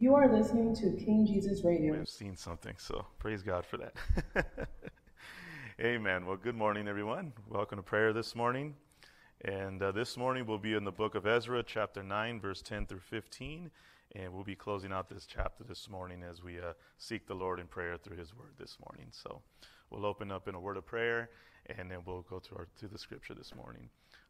You are listening to King Jesus Radio. We've seen something, so praise God for that. Amen. Well, good morning, everyone. Welcome to prayer this morning. And uh, this morning we'll be in the book of Ezra, chapter 9, verse 10 through 15. And we'll be closing out this chapter this morning as we uh, seek the Lord in prayer through his word this morning. So we'll open up in a word of prayer and then we'll go to, our, to the scripture this morning.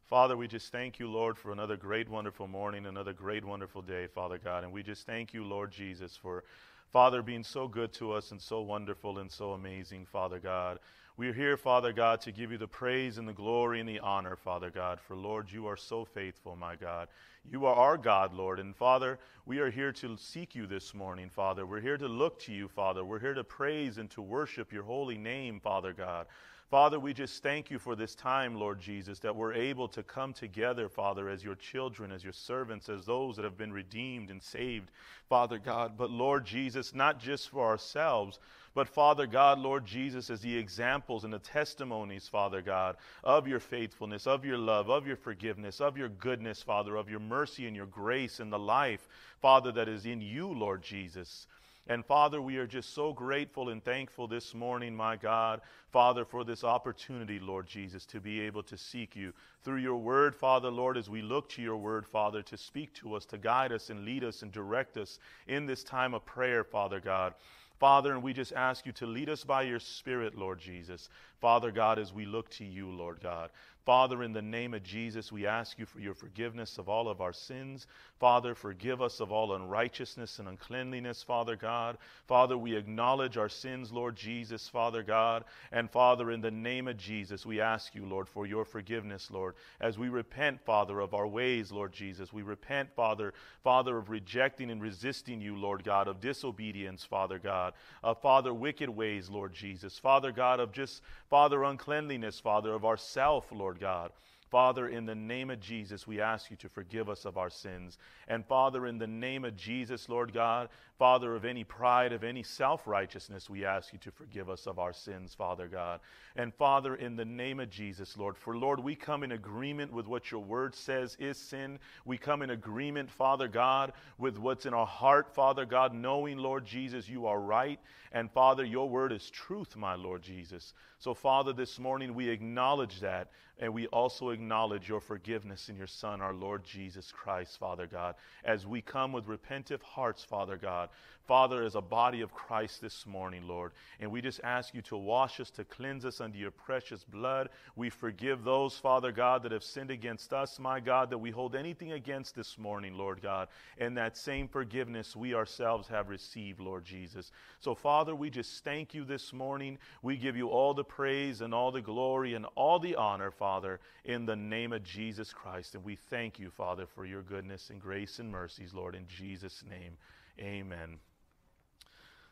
Father, we just thank you, Lord, for another great, wonderful morning, another great, wonderful day, Father God. And we just thank you, Lord Jesus, for, Father, being so good to us and so wonderful and so amazing, Father God. We're here, Father God, to give you the praise and the glory and the honor, Father God. For, Lord, you are so faithful, my God. You are our God, Lord. And, Father, we are here to seek you this morning, Father. We're here to look to you, Father. We're here to praise and to worship your holy name, Father God. Father, we just thank you for this time, Lord Jesus, that we're able to come together, Father, as your children, as your servants, as those that have been redeemed and saved, Father God. But Lord Jesus, not just for ourselves, but Father God, Lord Jesus, as the examples and the testimonies, Father God, of your faithfulness, of your love, of your forgiveness, of your goodness, Father, of your mercy and your grace and the life, Father, that is in you, Lord Jesus. And Father, we are just so grateful and thankful this morning, my God, Father, for this opportunity, Lord Jesus, to be able to seek you through your word, Father, Lord, as we look to your word, Father, to speak to us, to guide us and lead us and direct us in this time of prayer, Father God. Father, and we just ask you to lead us by your Spirit, Lord Jesus. Father God, as we look to you, Lord God. Father, in the name of Jesus, we ask you for your forgiveness of all of our sins. Father, forgive us of all unrighteousness and uncleanliness, Father God. Father, we acknowledge our sins, Lord Jesus, Father God. And Father, in the name of Jesus, we ask you, Lord, for your forgiveness, Lord, as we repent, Father, of our ways, Lord Jesus. We repent, Father, Father, of rejecting and resisting you, Lord God, of disobedience, Father God, of Father, wicked ways, Lord Jesus. Father God, of just, Father, uncleanliness, Father, of ourself, Lord God. Father, in the name of Jesus, we ask you to forgive us of our sins. And Father, in the name of Jesus, Lord God, Father, of any pride, of any self righteousness, we ask you to forgive us of our sins, Father God. And Father, in the name of Jesus, Lord, for Lord, we come in agreement with what your word says is sin. We come in agreement, Father God, with what's in our heart, Father God, knowing, Lord Jesus, you are right. And Father, your word is truth, my Lord Jesus. So, Father, this morning we acknowledge that, and we also acknowledge your forgiveness in your Son, our Lord Jesus Christ, Father God, as we come with repentive hearts, Father God. Father, as a body of Christ this morning, Lord. And we just ask you to wash us, to cleanse us under your precious blood. We forgive those, Father God, that have sinned against us, my God, that we hold anything against this morning, Lord God. And that same forgiveness we ourselves have received, Lord Jesus. So, Father, we just thank you this morning. We give you all the praise and all the glory and all the honor, Father, in the name of Jesus Christ. And we thank you, Father, for your goodness and grace and mercies, Lord, in Jesus' name. Amen.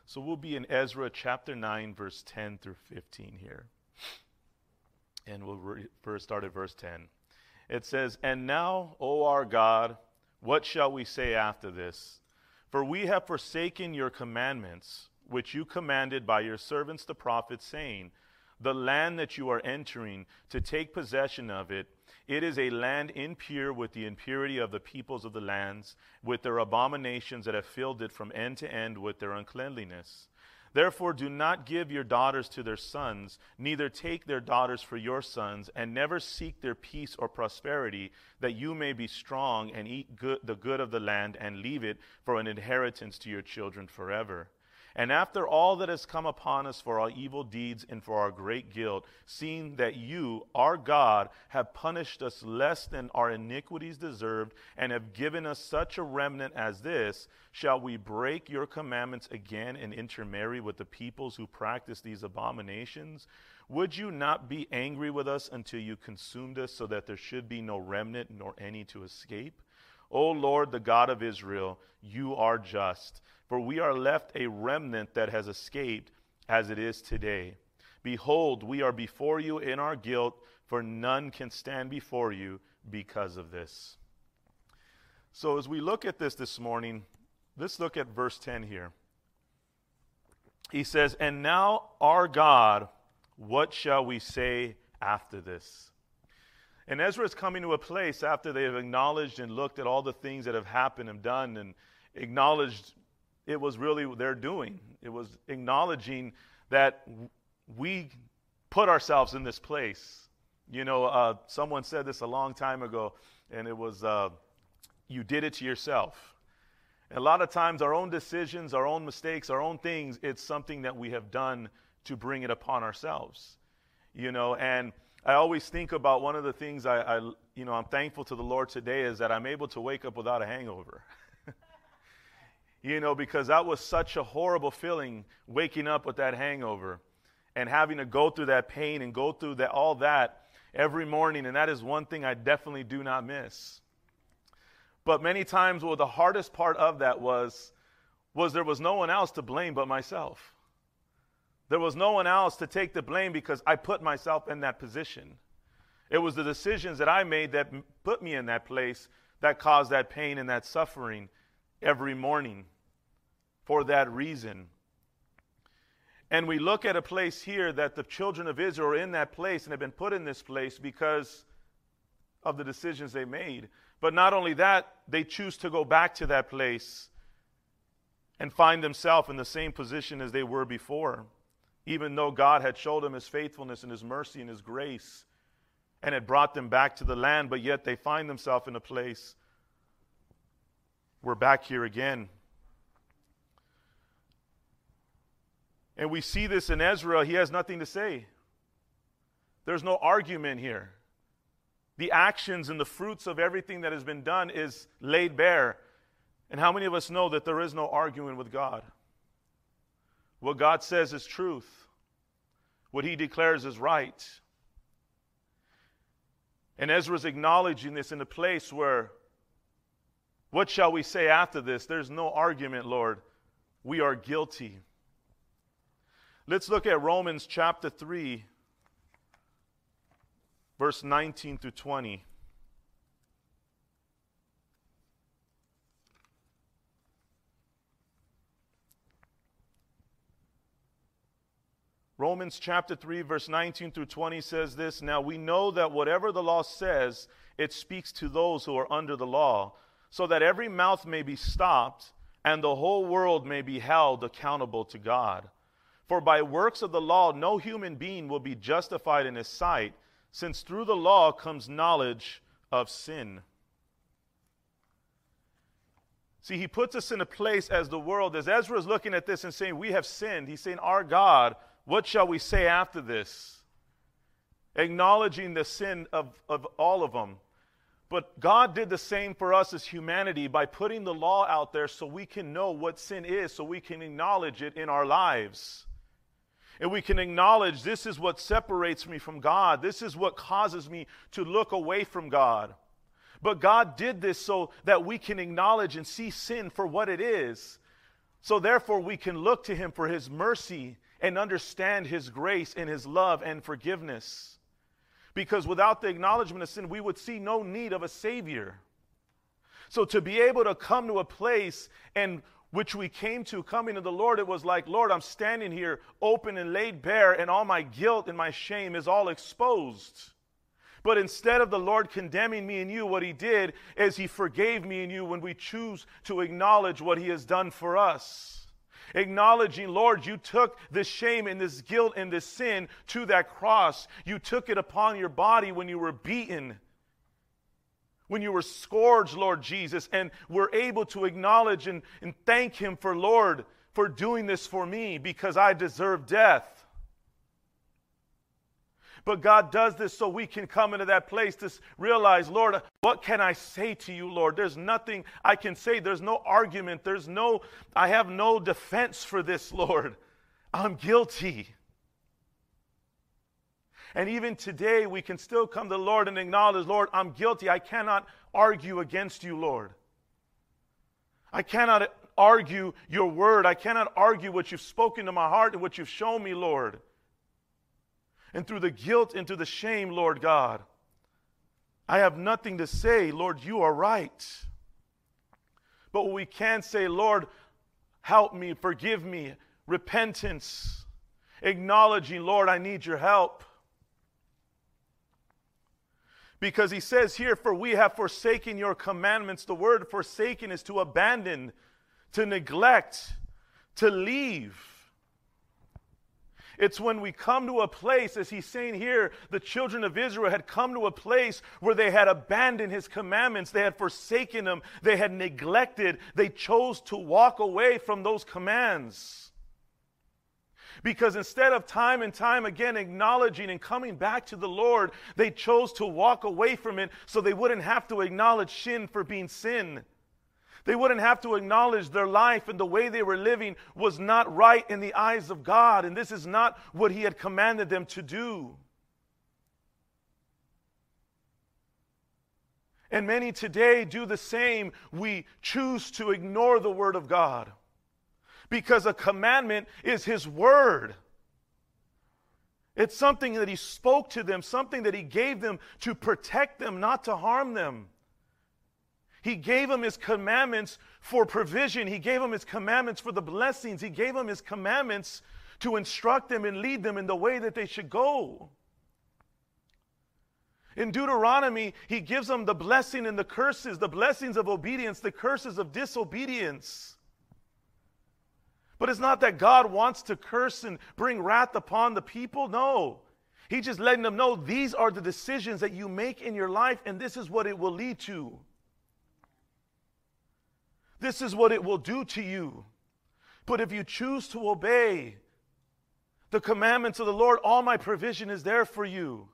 So we'll be in Ezra chapter 9, verse 10 through 15 here. And we'll re- first start at verse 10. It says, And now, O our God, what shall we say after this? For we have forsaken your commandments, which you commanded by your servants the prophets, saying, The land that you are entering, to take possession of it, it is a land impure with the impurity of the peoples of the lands, with their abominations that have filled it from end to end with their uncleanliness. Therefore, do not give your daughters to their sons, neither take their daughters for your sons, and never seek their peace or prosperity, that you may be strong and eat good, the good of the land and leave it for an inheritance to your children forever. And after all that has come upon us for our evil deeds and for our great guilt, seeing that you, our God, have punished us less than our iniquities deserved, and have given us such a remnant as this, shall we break your commandments again and intermarry with the peoples who practice these abominations? Would you not be angry with us until you consumed us, so that there should be no remnant nor any to escape? O Lord, the God of Israel, you are just for we are left a remnant that has escaped as it is today. Behold, we are before you in our guilt, for none can stand before you because of this. So, as we look at this this morning, let's look at verse 10 here. He says, And now, our God, what shall we say after this? And Ezra is coming to a place after they have acknowledged and looked at all the things that have happened and done and acknowledged it was really their doing. It was acknowledging that we put ourselves in this place. You know, uh, someone said this a long time ago, and it was, uh, you did it to yourself. And a lot of times, our own decisions, our own mistakes, our own things, it's something that we have done to bring it upon ourselves. You know, and I always think about one of the things I, I you know, I'm thankful to the Lord today is that I'm able to wake up without a hangover. you know, because that was such a horrible feeling waking up with that hangover and having to go through that pain and go through that all that every morning and that is one thing I definitely do not miss. But many times well the hardest part of that was was there was no one else to blame but myself. There was no one else to take the blame because I put myself in that position. It was the decisions that I made that put me in that place that caused that pain and that suffering every morning for that reason. And we look at a place here that the children of Israel are in that place and have been put in this place because of the decisions they made. But not only that, they choose to go back to that place and find themselves in the same position as they were before even though God had showed them his faithfulness and his mercy and his grace and had brought them back to the land, but yet they find themselves in a place. We're back here again. And we see this in Ezra. He has nothing to say. There's no argument here. The actions and the fruits of everything that has been done is laid bare. And how many of us know that there is no arguing with God? What God says is truth, what He declares is right. And Ezra's acknowledging this in a place where, what shall we say after this? There's no argument, Lord. We are guilty. Let's look at Romans chapter 3, verse 19 through 20. Romans chapter 3, verse 19 through 20 says this Now we know that whatever the law says, it speaks to those who are under the law, so that every mouth may be stopped and the whole world may be held accountable to God. For by works of the law, no human being will be justified in his sight, since through the law comes knowledge of sin. See, he puts us in a place as the world, as Ezra is looking at this and saying, We have sinned. He's saying, Our God what shall we say after this? Acknowledging the sin of, of all of them. But God did the same for us as humanity by putting the law out there so we can know what sin is, so we can acknowledge it in our lives. And we can acknowledge this is what separates me from God. This is what causes me to look away from God. But God did this so that we can acknowledge and see sin for what it is. So therefore, we can look to Him for His mercy and understand His grace and His love and forgiveness. Because without the acknowledgement of sin, we would see no need of a Savior. So to be able to come to a place and which we came to coming to the Lord, it was like, Lord, I'm standing here open and laid bare, and all my guilt and my shame is all exposed. But instead of the Lord condemning me and you, what He did is He forgave me and you when we choose to acknowledge what He has done for us acknowledging, Lord, you took this shame and this guilt and this sin to that cross. You took it upon your body when you were beaten, when you were scourged, Lord Jesus, and we're able to acknowledge and, and thank Him for, Lord, for doing this for me because I deserve death. But God does this so we can come into that place to realize, Lord, uh, what can I say to you, Lord? There's nothing I can say. There's no argument. There's no, I have no defense for this, Lord. I'm guilty. And even today, we can still come to the Lord and acknowledge, Lord, I'm guilty. I cannot argue against you, Lord. I cannot uh, argue your word. I cannot argue what you've spoken to my heart and what you've shown me, Lord and through the guilt and through the shame, Lord God. I have nothing to say, Lord, you are right. But what we can say, Lord, help me, forgive me, repentance, acknowledging, Lord, I need your help. Because he says here, For we have forsaken your commandments. The word forsaken is to abandon, to neglect, to leave. It's when we come to a place, as he's saying here, the children of Israel had come to a place where they had abandoned his commandments, they had forsaken them, they had neglected, they chose to walk away from those commands. Because instead of time and time again acknowledging and coming back to the Lord, they chose to walk away from it so they wouldn't have to acknowledge sin for being sin. They wouldn't have to acknowledge their life and the way they were living was not right in the eyes of God, and this is not what He had commanded them to do. And many today do the same. We choose to ignore the Word of God because a commandment is His Word. It's something that He spoke to them, something that He gave them to protect them, not to harm them. He gave them His commandments for provision, He gave them His commandments for the blessings, He gave them His commandments to instruct them and lead them in the way that they should go. In Deuteronomy, he gives them the blessing and the curses, the blessings of obedience, the curses of disobedience. But it's not that God wants to curse and bring wrath upon the people. No. He's just letting them know these are the decisions that you make in your life, and this is what it will lead to. This is what it will do to you. But if you choose to obey the commandments of the Lord, all my provision is there for you.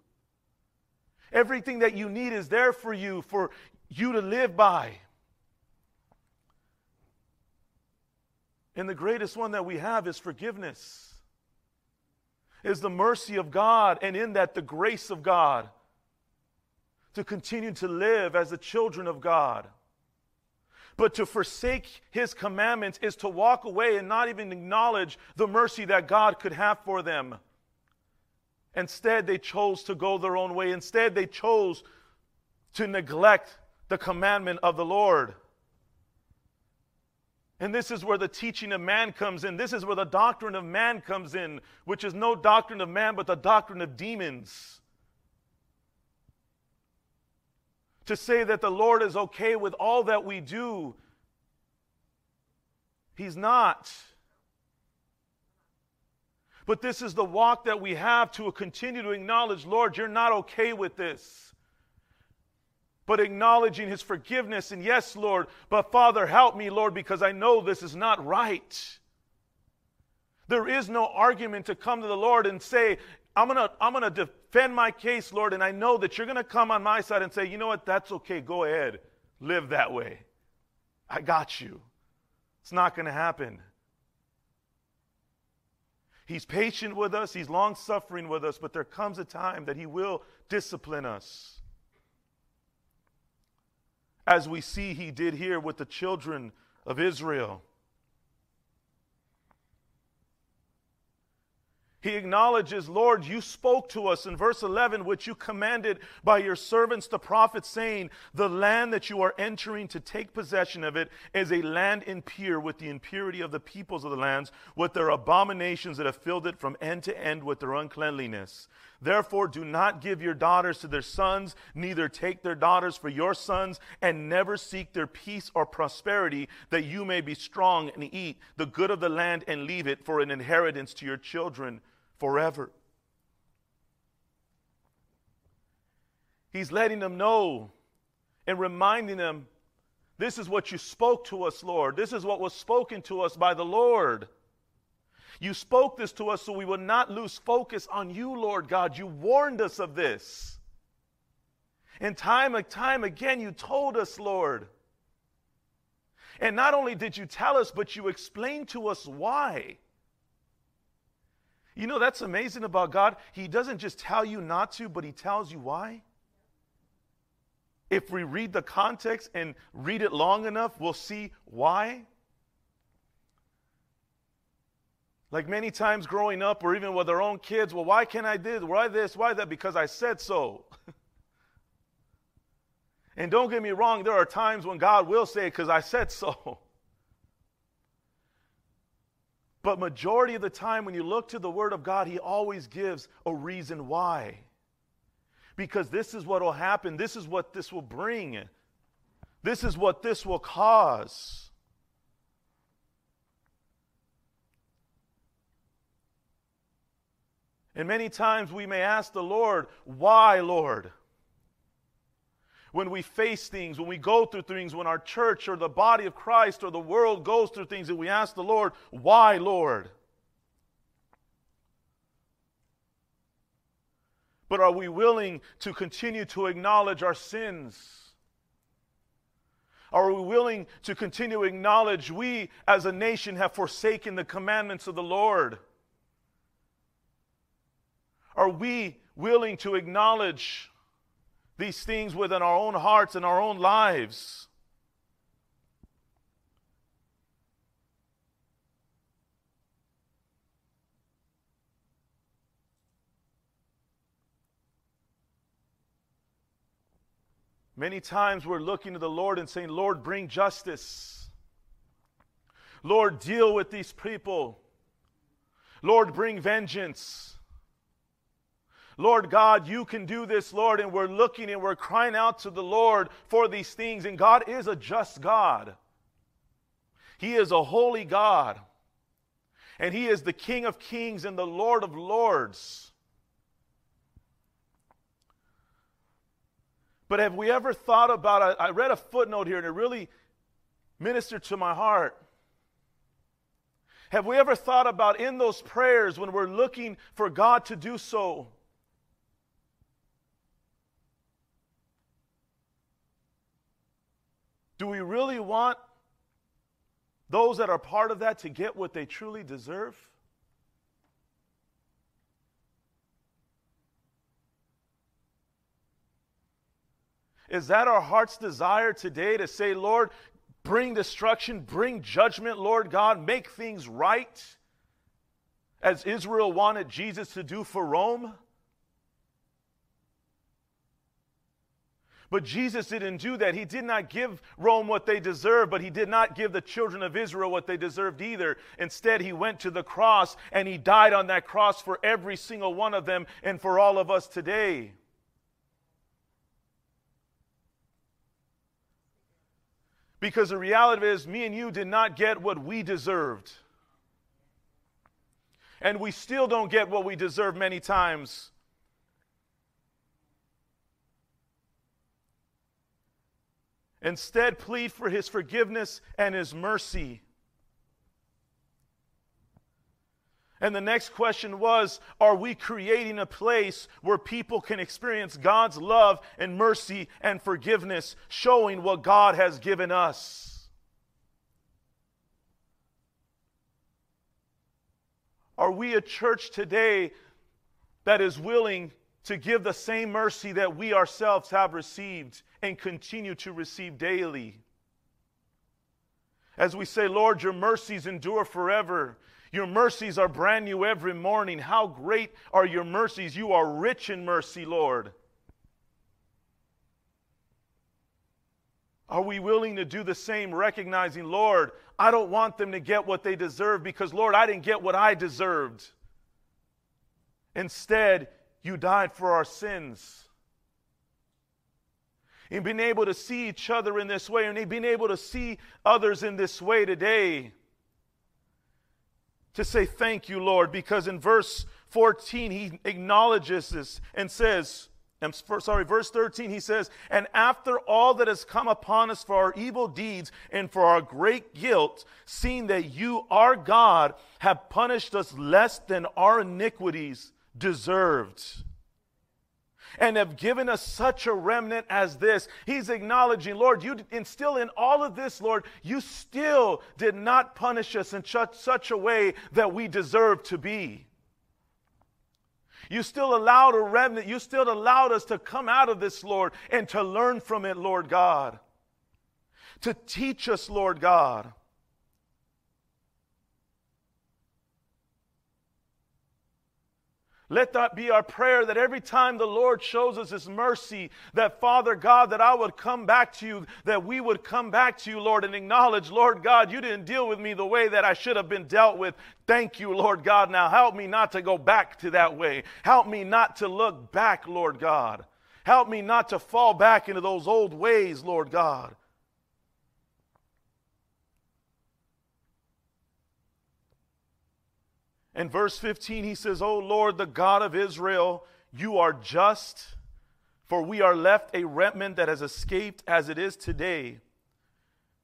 Everything that you need is there for you, for you to live by. And the greatest one that we have is forgiveness, is the mercy of God, and in that, the grace of God to continue to live as the children of God. But to forsake his commandments is to walk away and not even acknowledge the mercy that God could have for them. Instead, they chose to go their own way. Instead, they chose to neglect the commandment of the Lord. And this is where the teaching of man comes in. This is where the doctrine of man comes in, which is no doctrine of man, but the doctrine of demons. To say that the Lord is okay with all that we do, He's not. But this is the walk that we have to continue to acknowledge Lord, you're not okay with this but acknowledging his forgiveness. And yes, Lord, but Father, help me, Lord, because I know this is not right. There is no argument to come to the Lord and say, I'm going to I'm going to defend my case, Lord, and I know that you're going to come on my side and say, you know what, that's okay, go ahead, live that way. I got you. It's not going to happen. He's patient with us, He's long suffering with us, but there comes a time that He will discipline us as we see he did here with the children of Israel. He acknowledges, Lord, you spoke to us in verse 11, which you commanded by your servants, the prophets, saying, The land that you are entering to take possession of it is a land impure with the impurity of the peoples of the lands, with their abominations that have filled it from end to end with their uncleanliness. Therefore, do not give your daughters to their sons, neither take their daughters for your sons, and never seek their peace or prosperity, that you may be strong and eat the good of the land and leave it for an inheritance to your children forever. He's letting them know and reminding them this is what you spoke to us, Lord. This is what was spoken to us by the Lord. You spoke this to us so we would not lose focus on you, Lord God. You warned us of this. And time and time again, you told us, Lord. And not only did you tell us, but you explained to us why. You know, that's amazing about God. He doesn't just tell you not to, but He tells you why. If we read the context and read it long enough, we'll see why. Like many times growing up, or even with our own kids, well, why can't I do this? Why this? Why that? Because I said so. and don't get me wrong, there are times when God will say because I said so. But majority of the time, when you look to the Word of God, He always gives a reason why. Because this is what will happen, this is what this will bring, this is what this will cause. And many times we may ask the Lord, Why, Lord? When we face things, when we go through things, when our church or the body of Christ or the world goes through things, and we ask the Lord, Why, Lord? But are we willing to continue to acknowledge our sins? Are we willing to continue to acknowledge we as a nation have forsaken the commandments of the Lord? Are we willing to acknowledge these things within our own hearts and our own lives? Many times we're looking to the Lord and saying, Lord, bring justice. Lord, deal with these people. Lord, bring vengeance. Lord God, you can do this, Lord. And we're looking and we're crying out to the Lord for these things. And God is a just God, He is a holy God. And He is the King of kings and the Lord of lords. But have we ever thought about I read a footnote here and it really ministered to my heart. Have we ever thought about in those prayers when we're looking for God to do so? Do we really want those that are part of that to get what they truly deserve? Is that our heart's desire today to say, Lord, bring destruction, bring judgment, Lord God, make things right, as Israel wanted Jesus to do for Rome? But Jesus didn't do that. He did not give Rome what they deserved, but he did not give the children of Israel what they deserved either. Instead, he went to the cross and he died on that cross for every single one of them and for all of us today. Because the reality is, me and you did not get what we deserved. And we still don't get what we deserve many times. Instead, plead for his forgiveness and his mercy. And the next question was Are we creating a place where people can experience God's love and mercy and forgiveness, showing what God has given us? Are we a church today that is willing to give the same mercy that we ourselves have received and continue to receive daily. As we say, Lord, your mercies endure forever. Your mercies are brand new every morning. How great are your mercies! You are rich in mercy, Lord. Are we willing to do the same, recognizing, Lord, I don't want them to get what they deserve because, Lord, I didn't get what I deserved. Instead, you died for our sins. And being able to see each other in this way, and being able to see others in this way today. To say thank you, Lord, because in verse 14 he acknowledges this and says, I'm sorry, verse 13, he says, And after all that has come upon us for our evil deeds and for our great guilt, seeing that you, our God, have punished us less than our iniquities, deserved and have given us such a remnant as this. He's acknowledging, Lord, you instill in all of this, Lord, you still did not punish us in such, a way that we deserve to be. You still allowed a remnant. You still allowed us to come out of this, Lord, and to learn from it, Lord God. To teach us, Lord God. Let that be our prayer that every time the Lord shows us His mercy, that Father God, that I would come back to you, that we would come back to you, Lord, and acknowledge, Lord God, you didn't deal with me the way that I should have been dealt with. Thank you, Lord God. Now help me not to go back to that way. Help me not to look back, Lord God. Help me not to fall back into those old ways, Lord God. In verse 15, he says, O Lord, the God of Israel, you are just, for we are left a remnant that has escaped as it is today.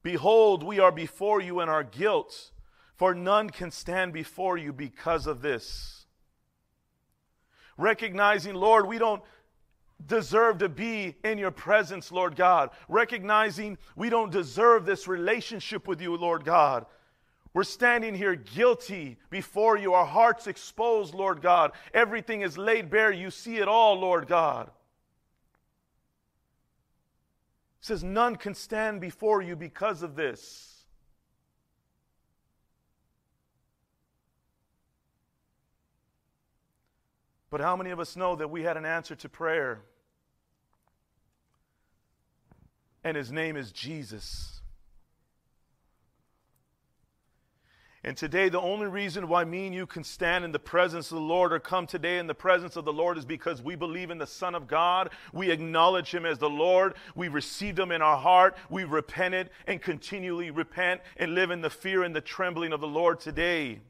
Behold, we are before you in our guilt, for none can stand before you because of this. Recognizing, Lord, we don't deserve to be in your presence, Lord God. Recognizing we don't deserve this relationship with you, Lord God. We're standing here guilty before you, our hearts exposed, Lord God. Everything is laid bare. You see it all, Lord God. It says, None can stand before you because of this. But how many of us know that we had an answer to prayer? And his name is Jesus. And today, the only reason why me and you can stand in the presence of the Lord or come today in the presence of the Lord is because we believe in the Son of God. We acknowledge Him as the Lord. We received Him in our heart. We repented and continually repent and live in the fear and the trembling of the Lord today.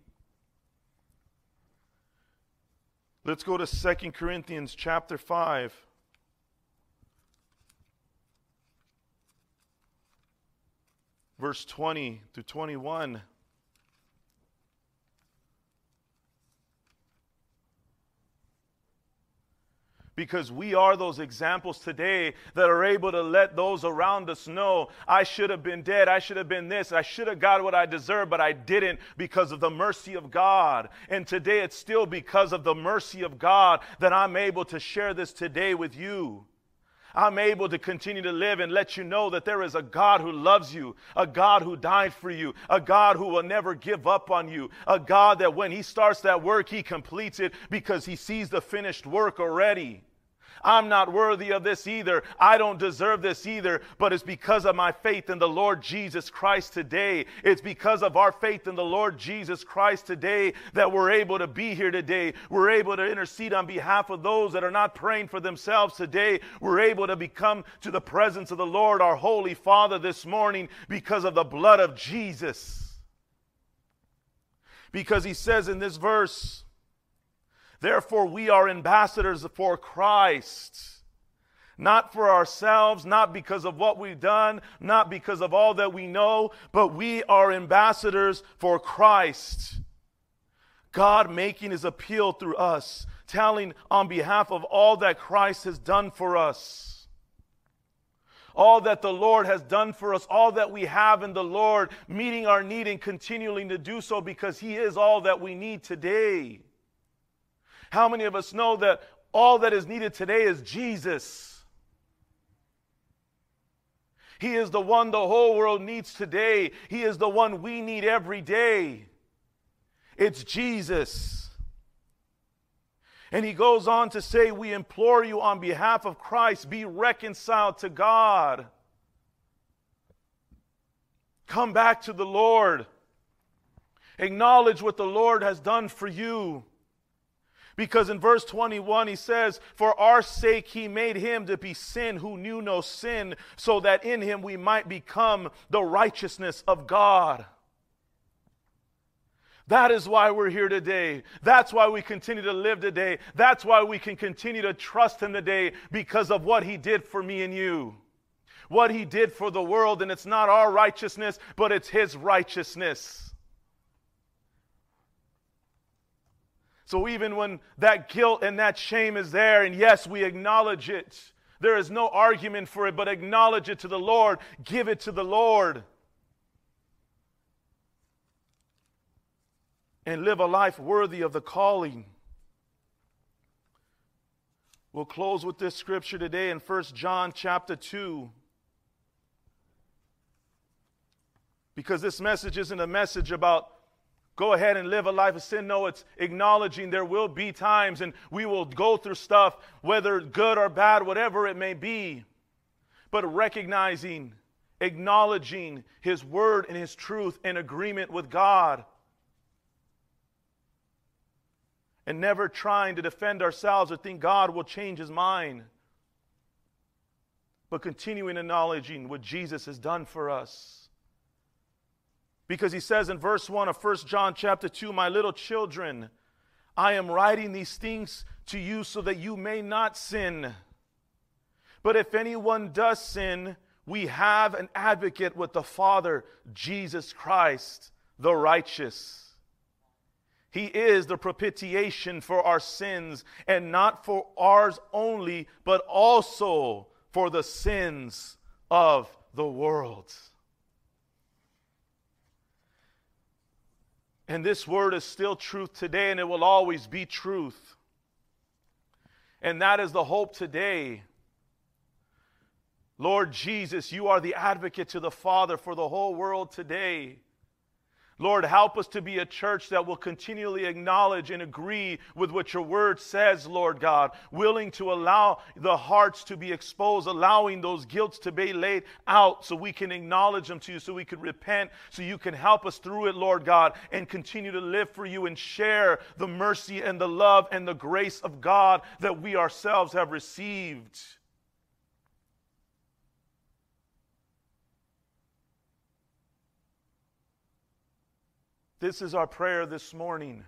Let's go to 2 Corinthians chapter 5. Verse 20 to 21. Because we are those examples today that are able to let those around us know I should have been dead, I should have been this, I should have got what I deserve, but I didn't because of the mercy of God. And today it's still because of the mercy of God that I'm able to share this today with you. I'm able to continue to live and let you know that there is a God who loves you, a God who died for you, a God who will never give up on you, a God that when He starts that work, He completes it because He sees the finished work already. I'm not worthy of this either. I don't deserve this either. But it's because of my faith in the Lord Jesus Christ today. It's because of our faith in the Lord Jesus Christ today that we're able to be here today. We're able to intercede on behalf of those that are not praying for themselves today. We're able to become to the presence of the Lord, our Holy Father, this morning because of the blood of Jesus. Because he says in this verse, Therefore, we are ambassadors for Christ. Not for ourselves, not because of what we've done, not because of all that we know, but we are ambassadors for Christ. God making his appeal through us, telling on behalf of all that Christ has done for us. All that the Lord has done for us, all that we have in the Lord, meeting our need and continuing to do so because He is all that we need today. How many of us know that all that is needed today is Jesus? He is the one the whole world needs today. He is the one we need every day. It's Jesus. And he goes on to say, We implore you on behalf of Christ, be reconciled to God. Come back to the Lord. Acknowledge what the Lord has done for you. Because in verse 21, he says, For our sake he made him to be sin who knew no sin, so that in him we might become the righteousness of God. That is why we're here today. That's why we continue to live today. That's why we can continue to trust him today because of what he did for me and you. What he did for the world, and it's not our righteousness, but it's his righteousness. So even when that guilt and that shame is there, and yes, we acknowledge it, there is no argument for it, but acknowledge it to the Lord, give it to the Lord. And live a life worthy of the calling. We'll close with this scripture today in 1 John chapter 2. Because this message isn't a message about go ahead and live a life of sin. No, it's acknowledging there will be times and we will go through stuff, whether good or bad, whatever it may be. But recognizing, acknowledging His word and His truth in agreement with God. And never trying to defend ourselves or think God will change His mind. But continuing acknowledging what Jesus has done for us Because he says in verse 1 of 1 John chapter 2, My little children, I am writing these things to you so that you may not sin. But if anyone does sin, we have an advocate with the Father, Jesus Christ, the righteous. He is the propitiation for our sins, and not for ours only, but also for the sins of the world. And this word is still truth today, and it will always be truth. And that is the hope today. Lord Jesus, you are the advocate to the Father for the whole world today. Lord, help us to be a church that will continually acknowledge and agree with what your word says, Lord God, willing to allow the hearts to be exposed, allowing those guilts to be laid out so we can acknowledge them to you, so we can repent, so you can help us through it, Lord God, and continue to live for you and share the mercy and the love and the grace of God that we ourselves have received. This is our prayer this morning.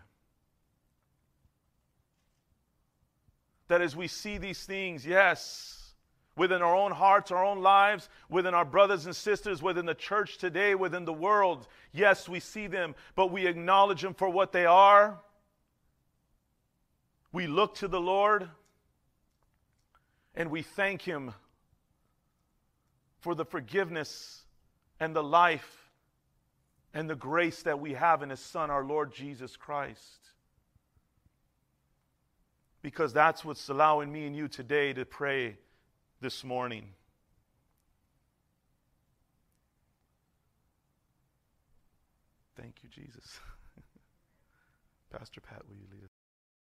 That as we see these things, yes, within our own hearts, our own lives, within our brothers and sisters, within the church today, within the world, yes, we see them, but we acknowledge them for what they are. We look to the Lord and we thank Him for the forgiveness and the life and the grace that we have in His Son, our Lord Jesus Christ. Because that's what's allowing me and you today to pray this morning. Thank you, Jesus. Pastor Pat, will you lead us?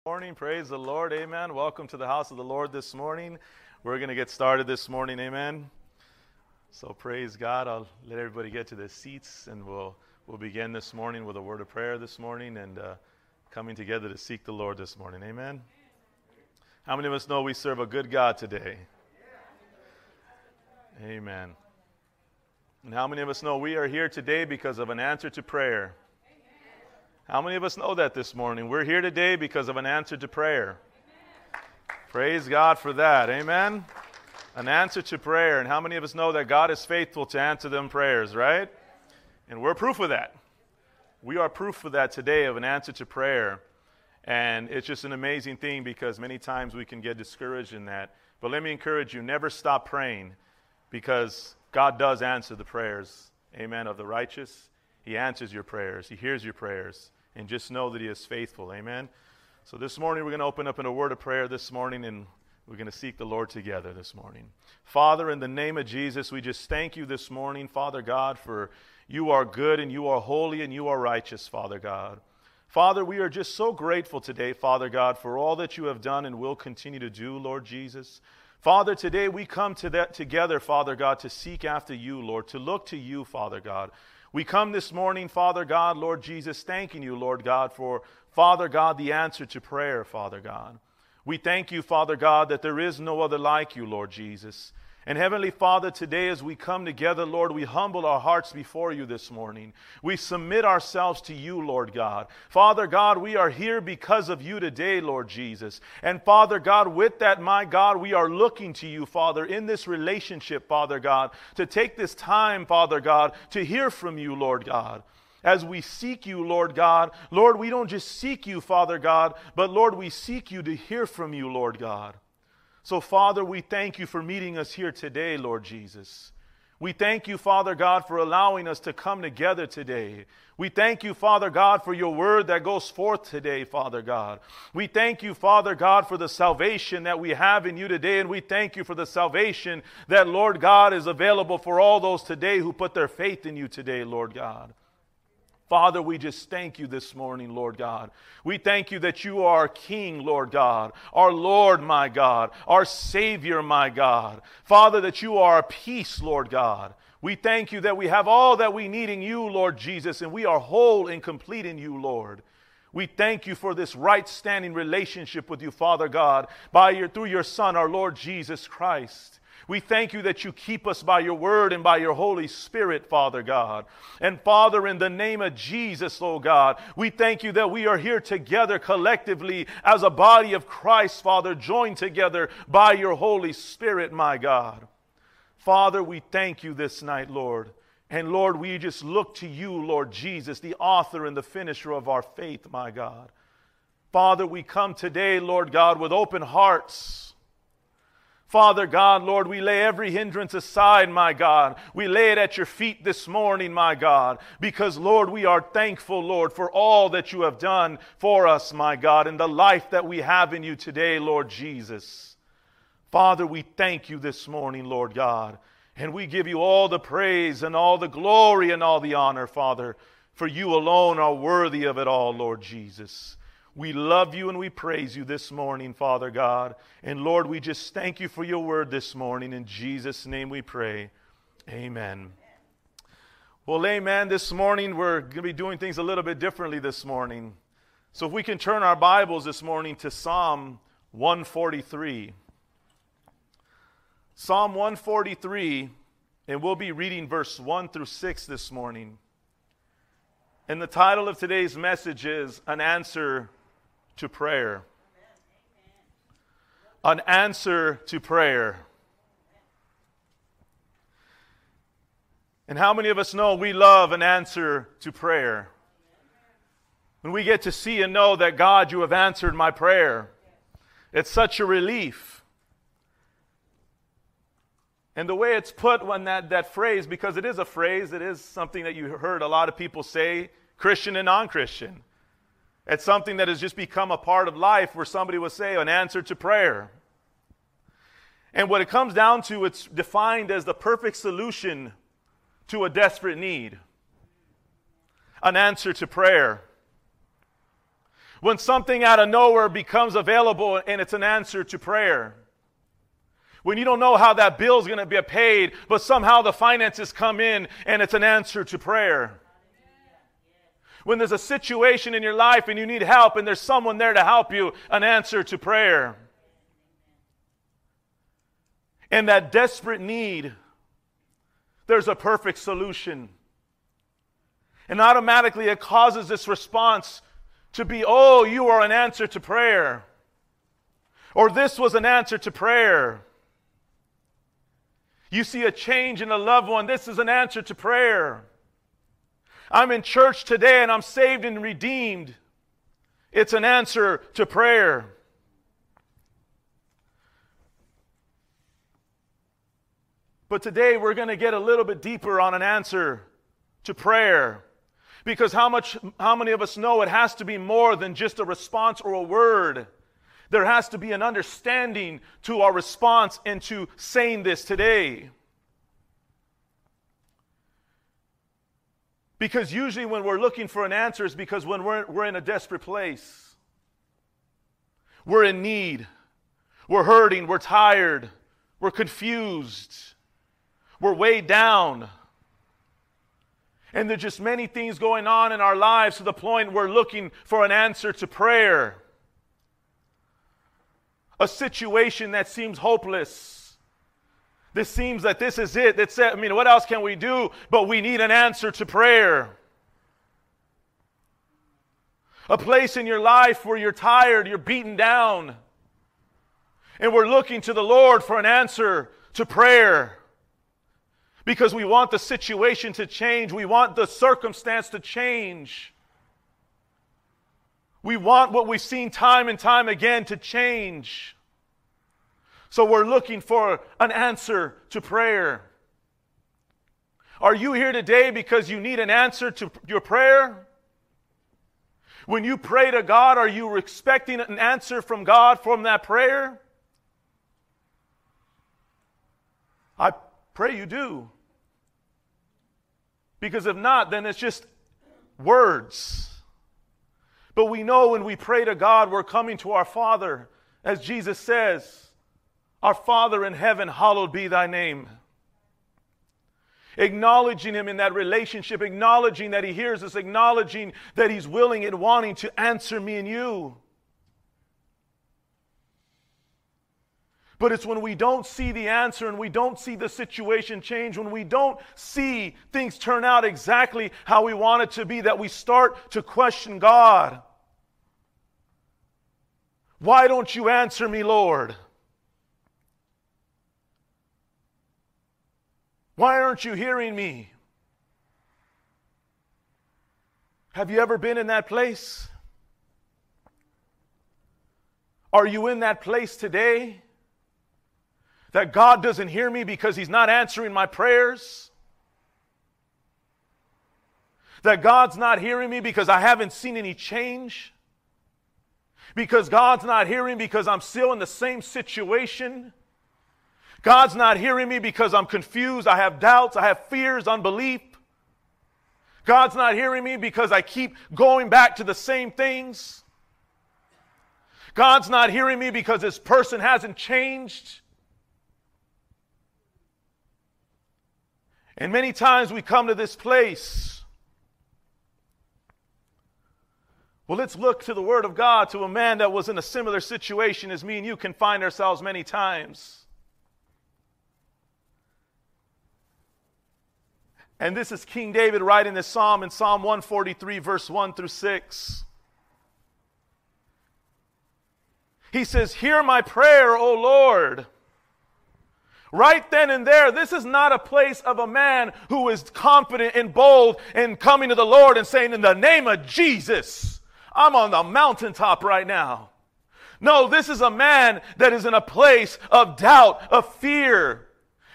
Morning, praise the Lord, amen. Welcome to the house of the Lord this morning. We're going to get started this morning, amen. So praise God. I'll let everybody get to their seats and we'll We'll begin this morning with a word of prayer this morning and uh, coming together to seek the Lord this morning. Amen. How many of us know we serve a good God today? Amen. And how many of us know we are here today because of an answer to prayer? How many of us know that this morning? We're here today because of an answer to prayer. Praise God for that. Amen. An answer to prayer. And how many of us know that God is faithful to answer them prayers, right? And we're proof of that. We are proof of that today of an answer to prayer. And it's just an amazing thing because many times we can get discouraged in that. But let me encourage you never stop praying because God does answer the prayers, amen, of the righteous. He answers your prayers, He hears your prayers. And just know that He is faithful, amen. So this morning we're going to open up in a word of prayer this morning and we're going to seek the Lord together this morning. Father, in the name of Jesus, we just thank you this morning, Father God, for you are good and you are holy and you are righteous, Father God. Father, we are just so grateful today, Father God, for all that you have done and will continue to do, Lord Jesus. Father, today we come to that together, Father God, to seek after you, Lord, to look to you, Father God. We come this morning, Father God, Lord Jesus, thanking you, Lord God, for, Father God, the answer to prayer, Father God. We thank you, Father God, that there is no other like you, Lord Jesus. And Heavenly Father, today as we come together, Lord, we humble our hearts before you this morning. We submit ourselves to you, Lord God. Father God, we are here because of you today, Lord Jesus. And Father God, with that, my God, we are looking to you, Father, in this relationship, Father God, to take this time, Father God, to hear from you, Lord God as we seek you, Lord God. Lord, we don't just seek you, Father God, but Lord, we seek you to hear from you, Lord God. So, Father, we thank you for meeting us here today, Lord Jesus. We thank you, Father God, for allowing us to come together today. We thank you, Father God, for your word that goes forth today, Father God. We thank you, Father God, for the salvation that we have in you today, and we thank you for the salvation that, Lord God, is available for all those today who put their faith in you today, Lord God. Father, we just thank you this morning, Lord God. We thank you that you are King, Lord God, our Lord, my God, our Savior, my God. Father, that you are peace, Lord God. We thank you that we have all that we need in you, Lord Jesus, and we are whole and complete in you, Lord. We thank you for this right standing relationship with you, Father God, by your, through your Son, our Lord Jesus Christ. We thank you that you keep us by your word and by your Holy Spirit, Father God. And Father, in the name of Jesus, oh God, we thank you that we are here together collectively as a body of Christ, Father, joined together by your Holy Spirit, my God. Father, we thank you this night, Lord. And Lord, we just look to you, Lord Jesus, the author and the finisher of our faith, my God. Father, we come today, Lord God, with open hearts Father God, Lord, we lay every hindrance aside, my God. We lay it at your feet this morning, my God, because, Lord, we are thankful, Lord, for all that you have done for us, my God, and the life that we have in you today, Lord Jesus. Father, we thank you this morning, Lord God, and we give you all the praise and all the glory and all the honor, Father, for you alone are worthy of it all, Lord Jesus. We love you and we praise you this morning, Father God. And Lord, we just thank you for your word this morning. In Jesus' name we pray. Amen. Well, amen. This morning we're going to be doing things a little bit differently this morning. So if we can turn our Bibles this morning to Psalm 143. Psalm 143, and we'll be reading verse 1 through 6 this morning. And the title of today's message is An Answer to prayer. An answer to prayer. And how many of us know we love an answer to prayer? When we get to see and know that God, you have answered my prayer, it's such a relief. And the way it's put when that, that phrase, because it is a phrase, it is something that you heard a lot of people say, Christian and non Christian. It's something that has just become a part of life where somebody will say an answer to prayer. And what it comes down to, it's defined as the perfect solution to a desperate need. An answer to prayer. When something out of nowhere becomes available and it's an answer to prayer. When you don't know how that bill is going to be paid, but somehow the finances come in and it's an answer to prayer. When there's a situation in your life and you need help and there's someone there to help you, an answer to prayer. In that desperate need, there's a perfect solution. And automatically it causes this response to be, oh, you are an answer to prayer. Or this was an answer to prayer. You see a change in a loved one, this is an answer to prayer. I'm in church today and I'm saved and redeemed. It's an answer to prayer. But today we're going to get a little bit deeper on an answer to prayer. Because how much how many of us know it has to be more than just a response or a word? There has to be an understanding to our response into saying this today. Because usually when we're looking for an answer is because when we're, we're in a desperate place. We're in need. We're hurting. We're tired. We're confused. We're weighed down. And there's just many things going on in our lives to the point we're looking for an answer to prayer. A situation that seems hopeless this seems that this is it. That's it. I mean, what else can we do? But we need an answer to prayer. A place in your life where you're tired, you're beaten down, and we're looking to the Lord for an answer to prayer. Because we want the situation to change, we want the circumstance to change. We want what we've seen time and time again to change. So we're looking for an answer to prayer. Are you here today because you need an answer to your prayer? When you pray to God, are you expecting an answer from God from that prayer? I pray you do. Because if not, then it's just words. But we know when we pray to God, we're coming to our Father, as Jesus says. Our Father in heaven, hallowed be thy name. Acknowledging him in that relationship, acknowledging that he hears us, acknowledging that he's willing and wanting to answer me and you. But it's when we don't see the answer and we don't see the situation change, when we don't see things turn out exactly how we want it to be, that we start to question God. Why don't you answer me, Lord? Why aren't you hearing me? Have you ever been in that place? Are you in that place today? That God doesn't hear me because He's not answering my prayers? That God's not hearing me because I haven't seen any change? Because God's not hearing because I'm still in the same situation? God's not hearing me because I'm confused, I have doubts, I have fears, unbelief? God's not hearing me because I keep going back to the same things? God's not hearing me because this person hasn't changed? And many times we come to this place. Well, let's look to the Word of God to a man that was in a similar situation as me and you can find ourselves many times. And this is King David writing this psalm in Psalm 143, verse 1 through 6. He says, Hear my prayer, O Lord. Right then and there, this is not a place of a man who is confident and bold in coming to the Lord and saying, In the name of Jesus, I'm on the mountaintop right now. No, this is a man that is in a place of doubt, of fear.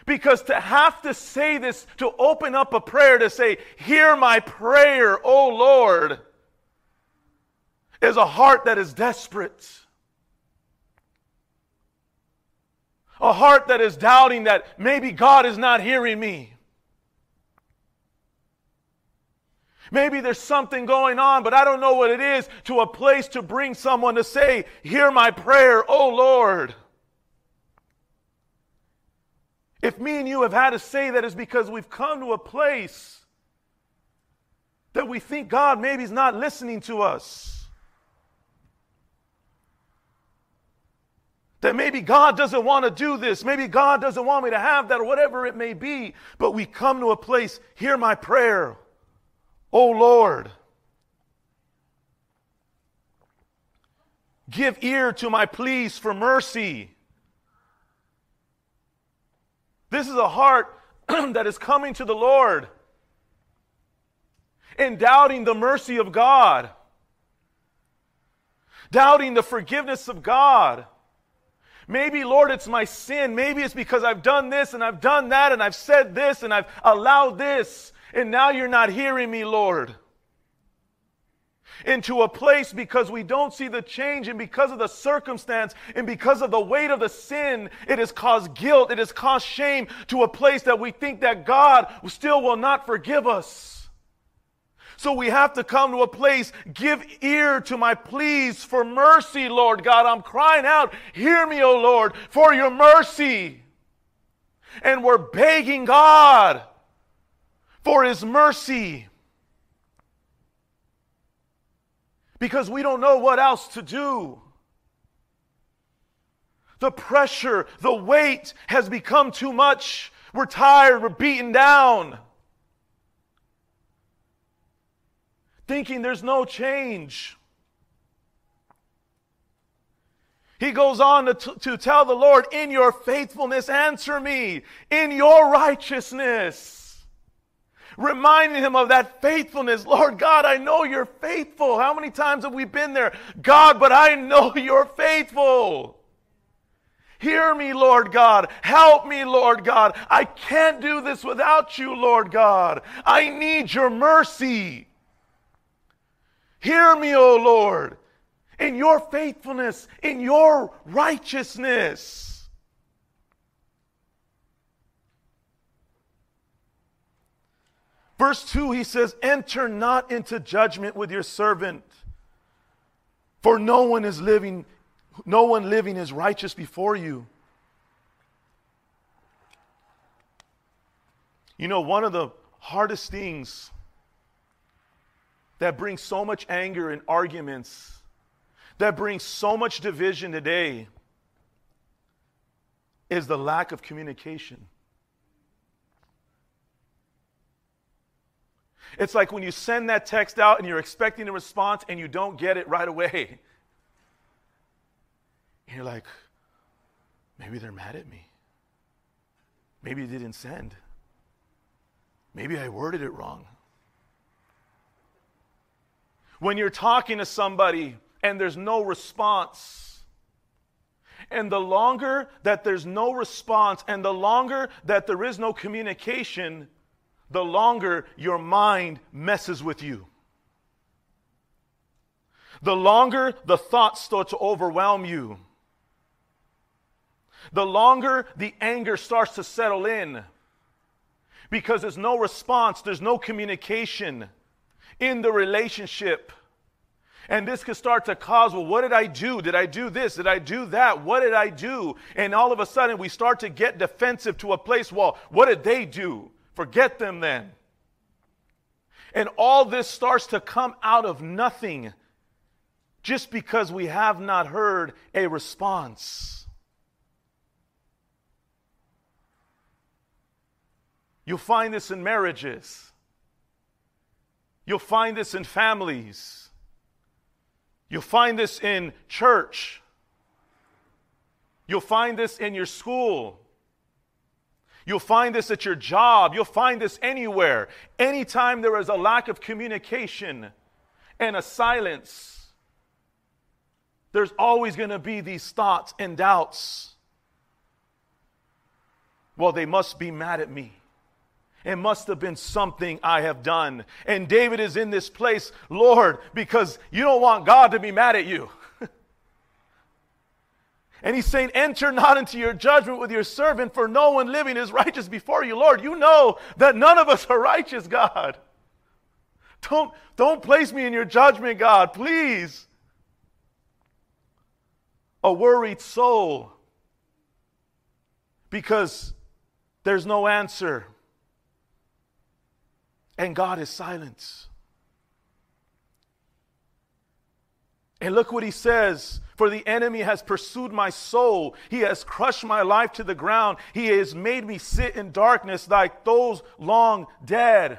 Because to have to say this, to open up a prayer, to say, Hear my prayer, O Lord, is a heart that is desperate. A heart that is doubting that maybe God is not hearing me. Maybe there's something going on, but I don't know what it is, to a place to bring someone to say, Hear my prayer, oh Lord. If me and you have had to say that, it's because we've come to a place that we think God maybe is not listening to us. That maybe God doesn't want to do this. Maybe God doesn't want me to have that or whatever it may be. But we come to a place, hear my prayer. Oh Lord. Give ear to my pleas for mercy. This is a heart that is coming to the Lord and doubting the mercy of God, doubting the forgiveness of God. Maybe, Lord, it's my sin. Maybe it's because I've done this and I've done that and I've said this and I've allowed this. And now you're not hearing me, Lord. Into a place because we don't see the change and because of the circumstance and because of the weight of the sin, it has caused guilt, it has caused shame to a place that we think that God still will not forgive us. So we have to come to a place, give ear to my pleas for mercy, Lord God. I'm crying out, hear me, O Lord, for your mercy. And we're begging God for his mercy. Because we don't know what else to do. The pressure, the weight has become too much. We're tired, we're beaten down. thinking there's no change. He goes on to, t- to tell the Lord, In your faithfulness, answer me. In your righteousness. Reminding him of that faithfulness. Lord God, I know you're faithful. How many times have we been there? God, but I know you're faithful. Hear me, Lord God. Help me, Lord God. I can't do this without you, Lord God. I need your mercy. Hear me, O Lord, in your faithfulness, in your righteousness. Verse 2, he says, Enter not into judgment with your servant, for no one is living, no one living is righteous before you. You know, one of the hardest things that brings so much anger and arguments, that brings so much division today, is the lack of communication. It's like when you send that text out and you're expecting a response and you don't get it right away. And you're like, maybe they're mad at me. Maybe they didn't send. Maybe I worded it wrong. When you're talking to somebody and there's no response, and the longer that there's no response and the longer that there is no communication, the longer your mind messes with you. The longer the thoughts start to overwhelm you. The longer the anger starts to settle in. Because there's no response, there's no communication in the relationship. And this could start to cause, well, what did I do? Did I do this? Did I do that? What did I do? And all of a sudden, we start to get defensive to a place, well, what did they do? Forget them then. And all this starts to come out of nothing just because we have not heard a response. You'll find this in marriages. You'll find this in families. You'll find this in church. You'll find this in your school. You'll find this at your job. You'll find this anywhere. Anytime there is a lack of communication and a silence, there's always going to be these thoughts and doubts. Well, they must be mad at me. It must have been something I have done. And David is in this place, Lord, because you don't want God to be mad at you. and he's saying, Enter not into your judgment with your servant, for no one living is righteous before you, Lord. You know that none of us are righteous, God. Don't, don't place me in your judgment, God, please. A worried soul because there's no answer and God is silent. And look what he says For the enemy has pursued my soul. He has crushed my life to the ground. He has made me sit in darkness like those long dead.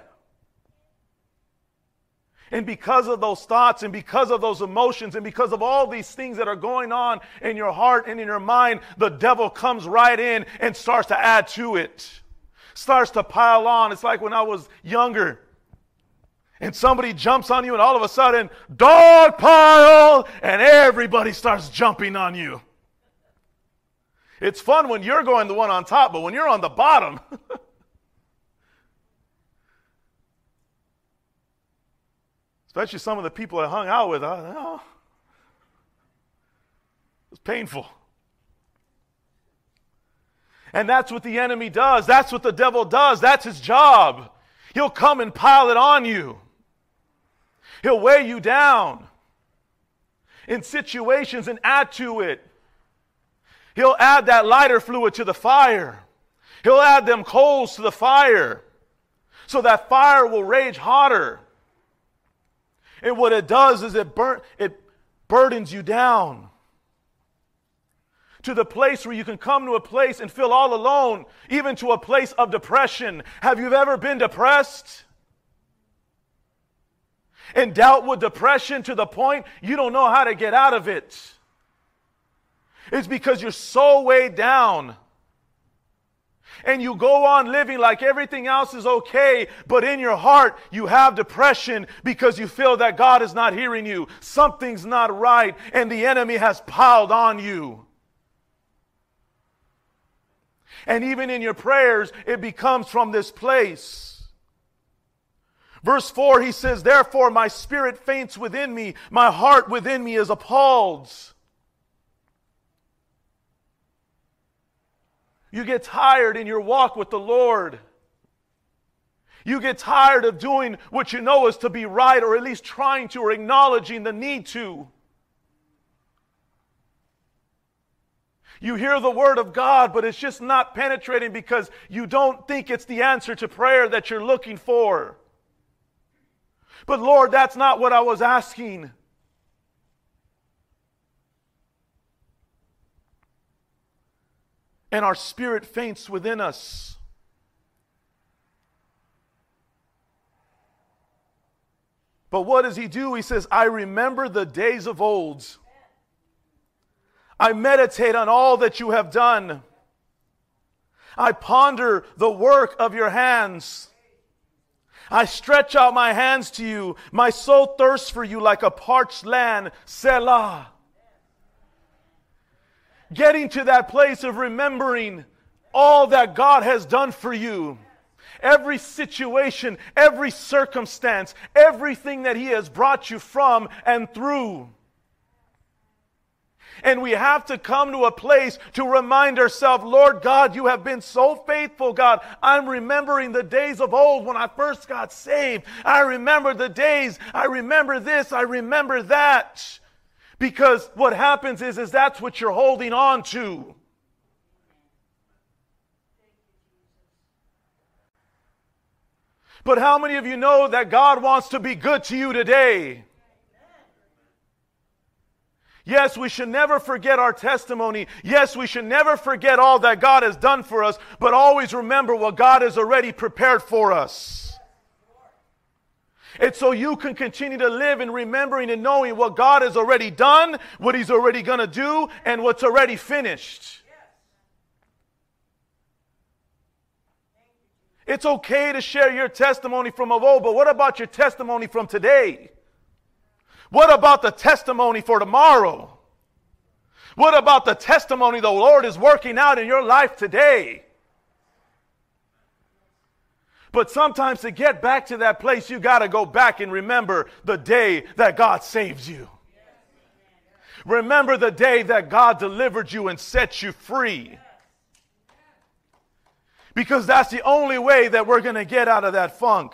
And because of those thoughts and because of those emotions and because of all these things that are going on in your heart and in your mind, the devil comes right in and starts to add to it starts to pile on. It's like when I was younger and somebody jumps on you, and all of a sudden, dog pile, and everybody starts jumping on you. It's fun when you're going the one on top, but when you're on the bottom, especially some of the people I hung out with, I, oh, it was painful. And that's what the enemy does. That's what the devil does. That's his job. He'll come and pile it on you, he'll weigh you down in situations and add to it. He'll add that lighter fluid to the fire. He'll add them coals to the fire so that fire will rage hotter. And what it does is it, bur- it burdens you down to the place where you can come to a place and feel all alone, even to a place of depression. Have you ever been depressed? And dealt with depression to the point you don't know how to get out of it. It's because you're so weighed down. And you go on living like everything else is okay, but in your heart you have depression because you feel that God is not hearing you. Something's not right, and the enemy has piled on you. And even in your prayers, it becomes from this place. Verse 4, he says, Therefore my spirit faints within me, my heart within me is appalled. You get tired in your walk with the Lord. You get tired of doing what you know is to be right, or at least trying to, or acknowledging the need to. You hear the word of God, but it's just not penetrating because you don't think it's the answer to prayer that you're looking for. But Lord, that's not what I was asking. and our spirit faints within us. But what does he do? He says, I remember the days of old. I meditate on all that you have done. I ponder the work of your hands. I stretch out my hands to you. My soul thirsts for you like a parched land. Selah. Getting to that place of remembering all that God has done for you. Every situation, every circumstance, everything that He has brought you from and through. And we have to come to a place to remind ourselves, Lord God, you have been so faithful, God. I'm remembering the days of old when I first got saved. I remember the days. I remember this. I remember that. Because what happens is, is that's what you're holding on to. But how many of you know that God wants to be good to you today? Yes, we should never forget our testimony. Yes, we should never forget all that God has done for us, but always remember what God has already prepared for us. It's so you can continue to live in remembering and knowing what God has already done, what He's already going to do, and what's already finished. It's okay to share your testimony from of old, but what about your testimony from today? What about the testimony for tomorrow? What about the testimony the Lord is working out in your life today? But sometimes to get back to that place, you got to go back and remember the day that God saved you. Remember the day that God delivered you and set you free. Because that's the only way that we're going to get out of that funk.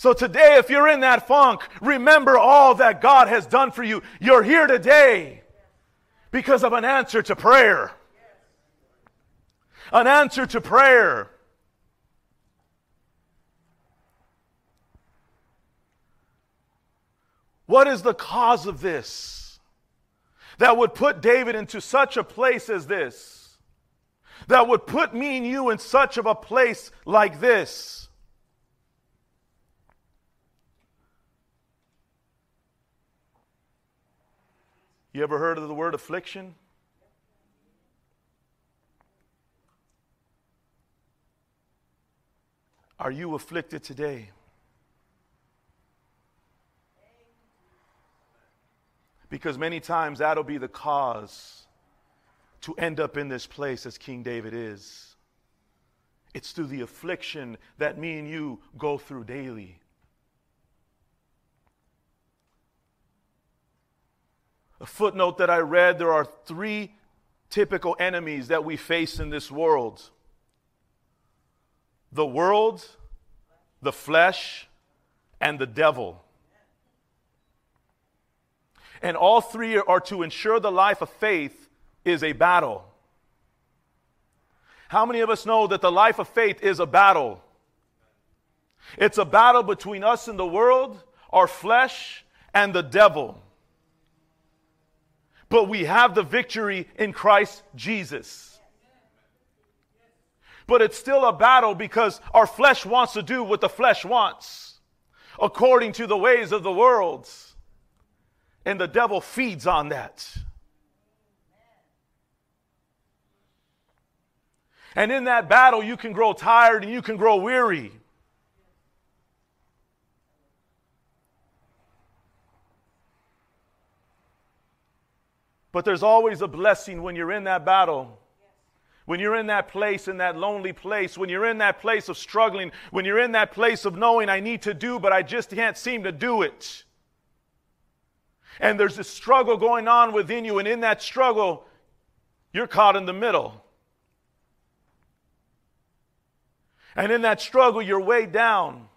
So today, if you're in that funk, remember all that God has done for you. You're here today because of an answer to prayer. An answer to prayer. What is the cause of this that would put David into such a place as this? That would put me and you in such of a place like this? You ever heard of the word affliction? Are you afflicted today? Because many times that'll be the cause to end up in this place as King David is. It's through the affliction that me and you go through daily. A footnote that I read there are three typical enemies that we face in this world the world, the flesh, and the devil. And all three are to ensure the life of faith is a battle. How many of us know that the life of faith is a battle? It's a battle between us and the world, our flesh, and the devil but we have the victory in Christ Jesus. But it's still a battle because our flesh wants to do what the flesh wants, according to the ways of the world. And the devil feeds on that. And in that battle, you can grow tired and you can grow weary. But there's always a blessing when you're in that battle. When you're in that place, in that lonely place, when you're in that place of struggling, when you're in that place of knowing I need to do, but I just can't seem to do it. And there's a struggle going on within you, and in that struggle, you're caught in the middle. And in that struggle, you're weighed down.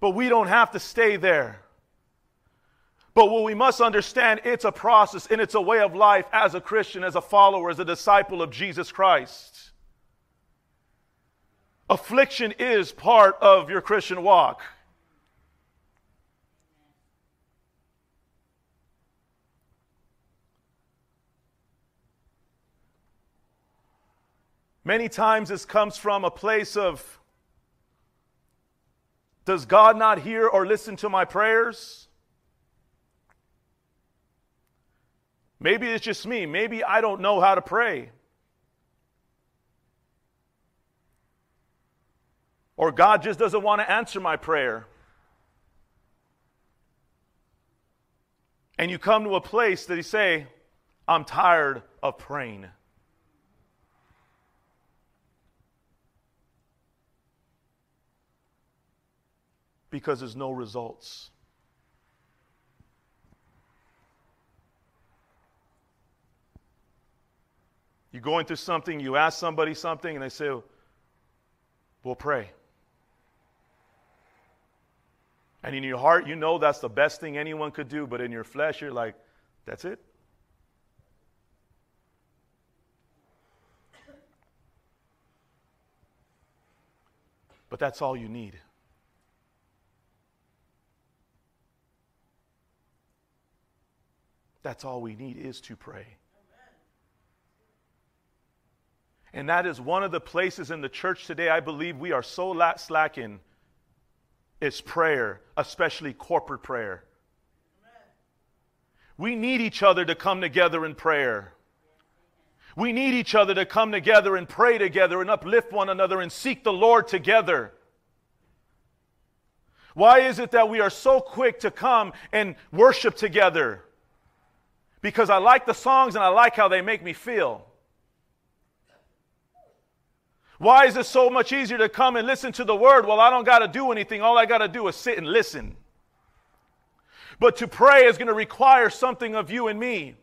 But we don't have to stay there. But what we must understand, it's a process and it's a way of life as a Christian, as a follower, as a disciple of Jesus Christ. Affliction is part of your Christian walk. Many times this comes from a place of Does God not hear or listen to my prayers? Maybe it's just me. Maybe I don't know how to pray. Or God just doesn't want to answer my prayer. And you come to a place that you say, I'm tired of praying. Because there's no results. You're going through something, you ask somebody something, and they say, We'll pray. And in your heart, you know that's the best thing anyone could do, but in your flesh, you're like, That's it? But that's all you need. That's all we need is to pray. And that is one of the places in the church today I believe we are so slacking is prayer, especially corporate prayer. We need each other to come together in prayer. We need each other to come together and pray together and uplift one another and seek the Lord together. Why is it that we are so quick to come and worship together? Because I like the songs and I like how they make me feel. Why is it so much easier to come and listen to the word? Well, I don't got to do anything. All I got to do is sit and listen. But to pray is going to require something of you and me.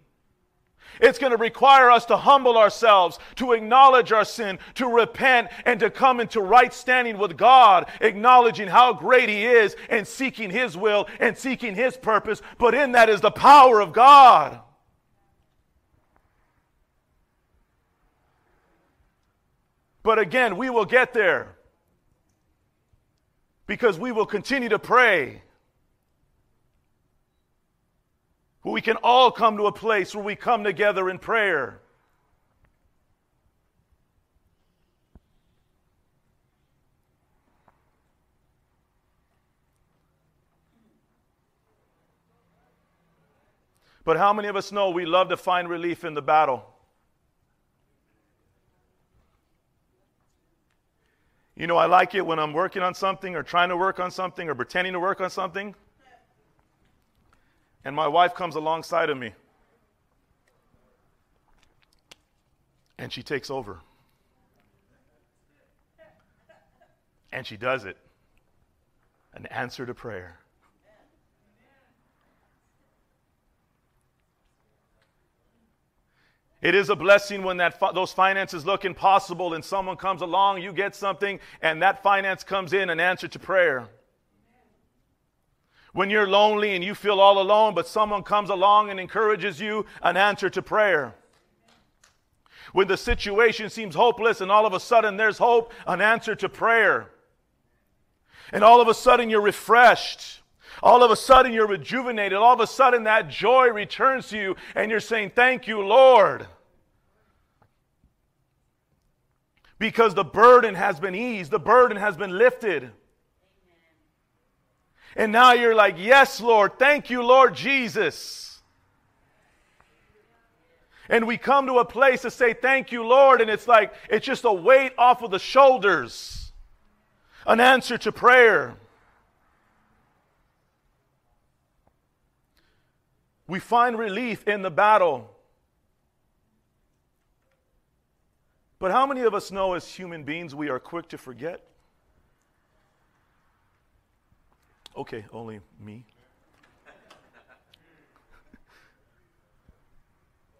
It's going to require us to humble ourselves, to acknowledge our sin, to repent, and to come into right standing with God, acknowledging how great He is and seeking His will and seeking His purpose. But in that is the power of God. But again, we will get there because we will continue to pray. We can all come to a place where we come together in prayer. But how many of us know we love to find relief in the battle? You know, I like it when I'm working on something or trying to work on something or pretending to work on something. And my wife comes alongside of me. And she takes over. And she does it. An answer to prayer. It is a blessing when that those finances look impossible and someone comes along, you get something, and that finance comes in an answer to prayer. When you're lonely and you feel all alone, but someone comes along and encourages you, an answer to prayer. When the situation seems hopeless and all of a sudden there's hope, an answer to prayer. And all of a sudden you're refreshed. All of a sudden, you're rejuvenated. All of a sudden, that joy returns to you, and you're saying, Thank you, Lord. Because the burden has been eased, the burden has been lifted. And now you're like, Yes, Lord. Thank you, Lord Jesus. And we come to a place to say, Thank you, Lord. And it's like, it's just a weight off of the shoulders, an answer to prayer. We find relief in the battle. But how many of us know as human beings we are quick to forget? Okay, only me.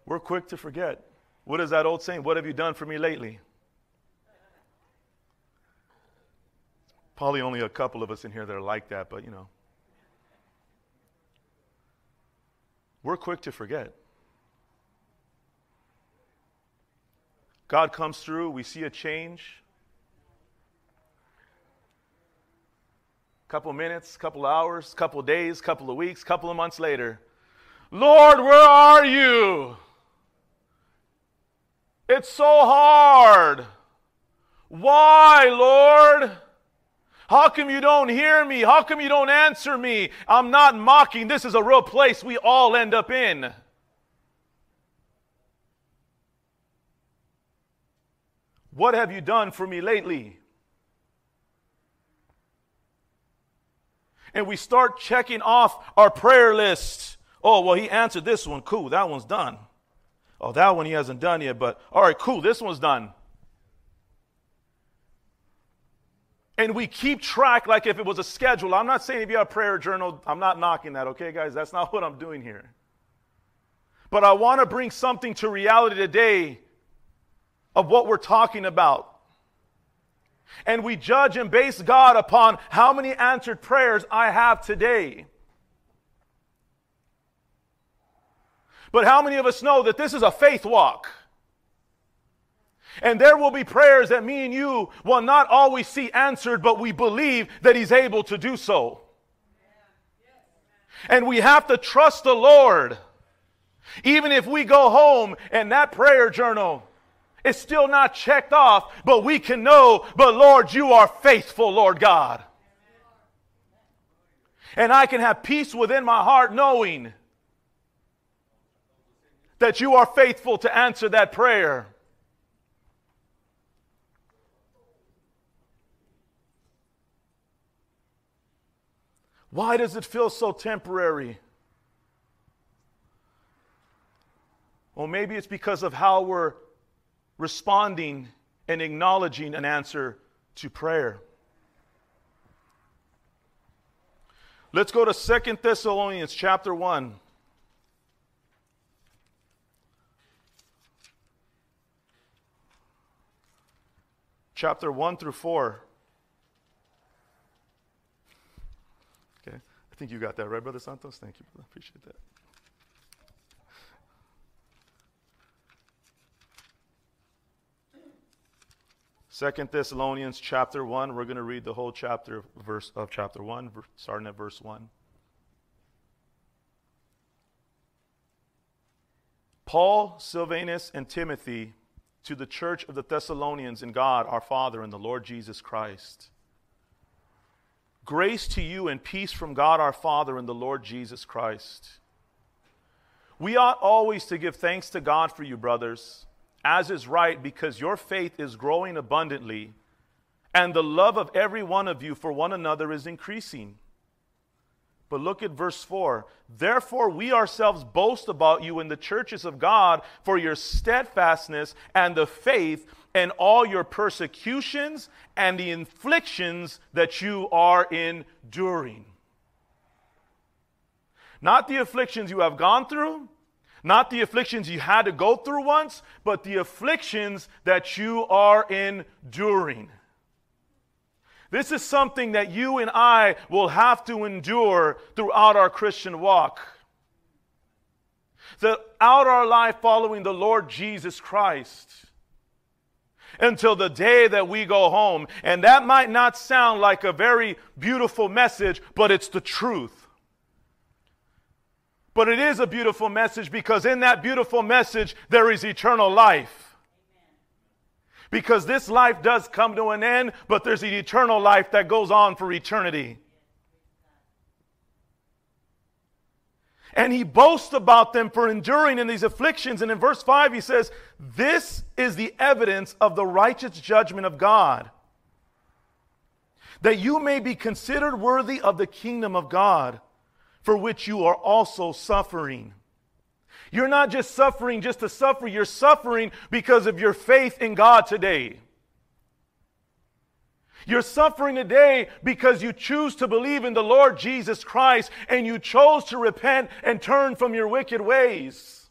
We're quick to forget. What is that old saying? What have you done for me lately? Probably only a couple of us in here that are like that, but you know. We're quick to forget. God comes through, we see a change. A couple minutes, couple hours, couple days, couple of weeks, couple of months later. Lord, where are you? It's so hard. Why, Lord? How come you don't hear me? How come you don't answer me? I'm not mocking. This is a real place we all end up in. What have you done for me lately? And we start checking off our prayer list. Oh, well, he answered this one. Cool. That one's done. Oh, that one he hasn't done yet, but all right, cool. This one's done. And we keep track like if it was a schedule. I'm not saying if you have a prayer journal, I'm not knocking that, okay, guys? That's not what I'm doing here. But I want to bring something to reality today of what we're talking about. And we judge and base God upon how many answered prayers I have today. But how many of us know that this is a faith walk? And there will be prayers that me and you will not always see answered, but we believe that He's able to do so. And we have to trust the Lord. Even if we go home and that prayer journal is still not checked off, but we can know, but Lord, you are faithful, Lord God. And I can have peace within my heart knowing that you are faithful to answer that prayer. Why does it feel so temporary? Well, maybe it's because of how we're responding and acknowledging an answer to prayer. Let's go to Second Thessalonians chapter 1. Chapter 1 through 4. I think you got that right, Brother Santos. Thank you, brother. Appreciate that. Second Thessalonians chapter 1. We're going to read the whole chapter verse of chapter 1, starting at verse 1. Paul, Silvanus, and Timothy to the church of the Thessalonians in God our Father and the Lord Jesus Christ. Grace to you and peace from God our Father and the Lord Jesus Christ. We ought always to give thanks to God for you, brothers, as is right, because your faith is growing abundantly, and the love of every one of you for one another is increasing. But look at verse 4. Therefore, we ourselves boast about you in the churches of God for your steadfastness and the faith and all your persecutions and the inflictions that you are enduring. Not the afflictions you have gone through, not the afflictions you had to go through once, but the afflictions that you are enduring. This is something that you and I will have to endure throughout our Christian walk. Throughout our life following the Lord Jesus Christ until the day that we go home. And that might not sound like a very beautiful message, but it's the truth. But it is a beautiful message because in that beautiful message, there is eternal life. Because this life does come to an end, but there's an eternal life that goes on for eternity. And he boasts about them for enduring in these afflictions. And in verse 5, he says, This is the evidence of the righteous judgment of God, that you may be considered worthy of the kingdom of God, for which you are also suffering. You're not just suffering just to suffer, you're suffering because of your faith in God today. You're suffering today because you choose to believe in the Lord Jesus Christ and you chose to repent and turn from your wicked ways.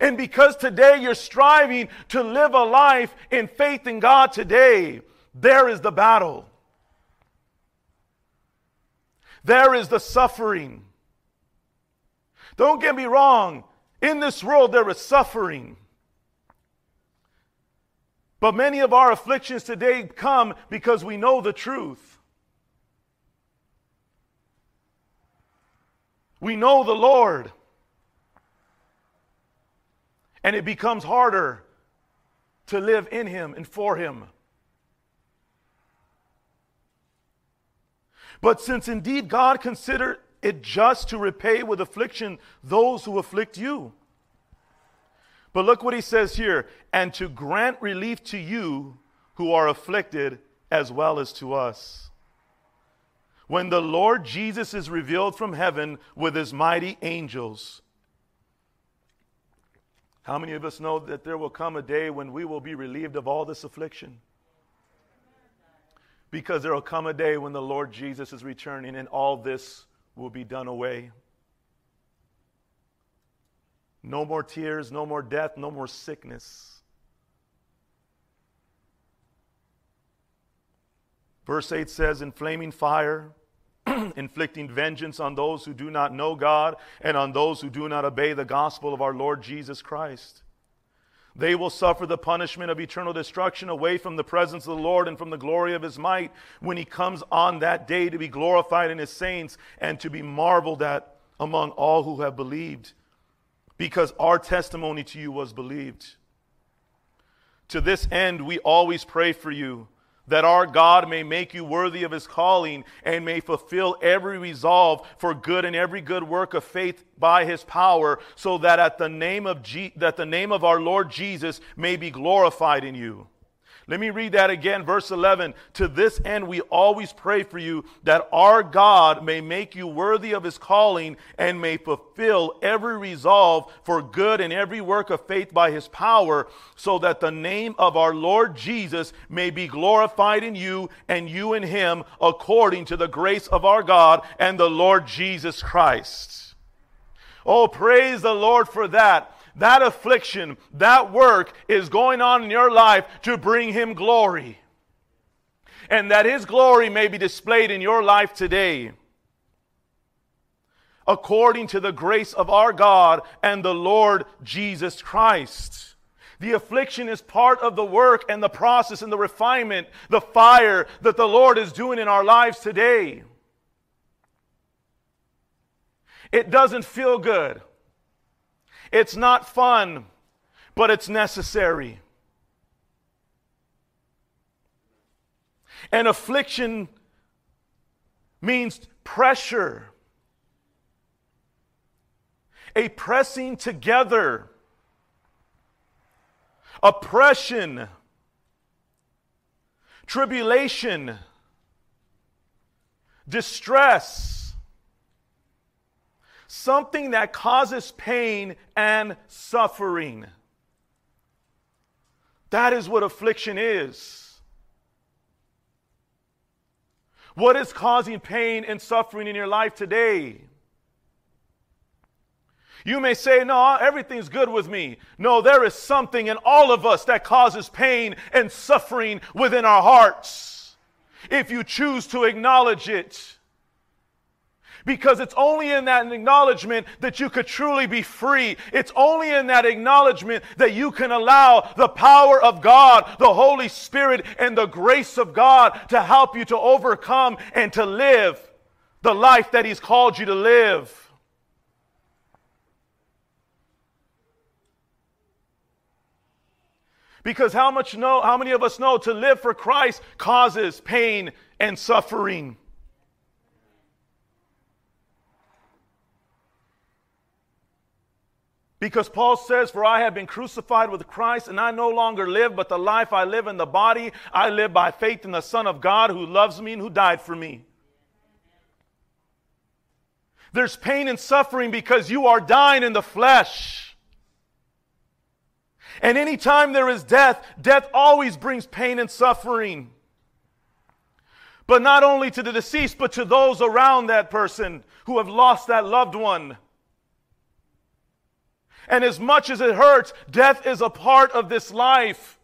And because today you're striving to live a life in faith in God today, there is the battle. There is the suffering. Don't get me wrong. In this world, there is suffering. But many of our afflictions today come because we know the truth. We know the Lord. And it becomes harder to live in Him and for Him. But since indeed God considered it just to repay with affliction those who afflict you. But look what he says here and to grant relief to you who are afflicted as well as to us. When the Lord Jesus is revealed from heaven with his mighty angels. How many of us know that there will come a day when we will be relieved of all this affliction? Because there will come a day when the Lord Jesus is returning and all this will be done away. No more tears, no more death, no more sickness. Verse 8 says, In flaming fire, inflicting vengeance on those who do not know God and on those who do not obey the gospel of our Lord Jesus Christ. They will suffer the punishment of eternal destruction away from the presence of the Lord and from the glory of his might when he comes on that day to be glorified in his saints and to be marveled at among all who have believed, because our testimony to you was believed. To this end, we always pray for you that our God may make you worthy of his calling and may fulfill every resolve for good and every good work of faith by his power so that at the name of Je- that the name of our Lord Jesus may be glorified in you. Let me read that again, verse 11. To this end, we always pray for you that our God may make you worthy of his calling and may fulfill every resolve for good and every work of faith by his power, so that the name of our Lord Jesus may be glorified in you and you in him, according to the grace of our God and the Lord Jesus Christ. Oh, praise the Lord for that that affliction, that work is going on in your life to bring Him glory. And that His glory may be displayed in your life today. According to the grace of our God and the Lord Jesus Christ. The affliction is part of the work and the process and the refinement, the fire that the Lord is doing in our lives today. It doesn't feel good. It's not fun, but it's necessary. And affliction means pressure, a pressing together, oppression, tribulation, distress something that causes pain and suffering. That is what affliction is. What is causing pain and suffering in your life today? You may say, No, everything's good with me. No, there is something in all of us that causes pain and suffering within our hearts. If you choose to acknowledge it, because it's only in that acknowledgement that you could truly be free. It's only in that acknowledgement that you can allow the power of God, the Holy Spirit, and the grace of God to help you to overcome and to live the life that He's called you to live. Because how much know how many of us know to live for Christ causes pain and suffering? Because Paul says, For I have been crucified with Christ, and I no longer live, but the life I live in the body, I live by faith in the Son of God who loves me and who died for me. There's pain and suffering because you are dying in the flesh. And anytime there is death, death always brings pain and suffering. But not only to the deceased, but to those around that person who have lost that loved one. And as much as it hurts, death is a part of this life.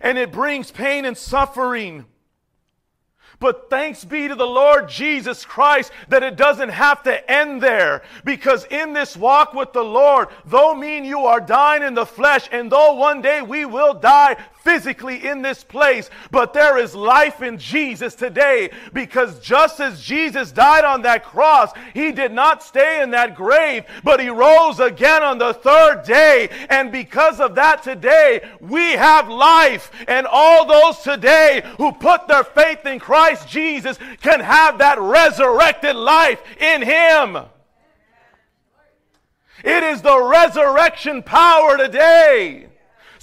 And it brings pain and suffering. But thanks be to the Lord Jesus Christ that it doesn't have to end there. Because in this walk with the Lord, though mean you are dying in the flesh, and though one day we will die physically in this place, but there is life in Jesus today because just as Jesus died on that cross, he did not stay in that grave, but he rose again on the third day. And because of that today, we have life. And all those today who put their faith in Christ Jesus can have that resurrected life in him. It is the resurrection power today.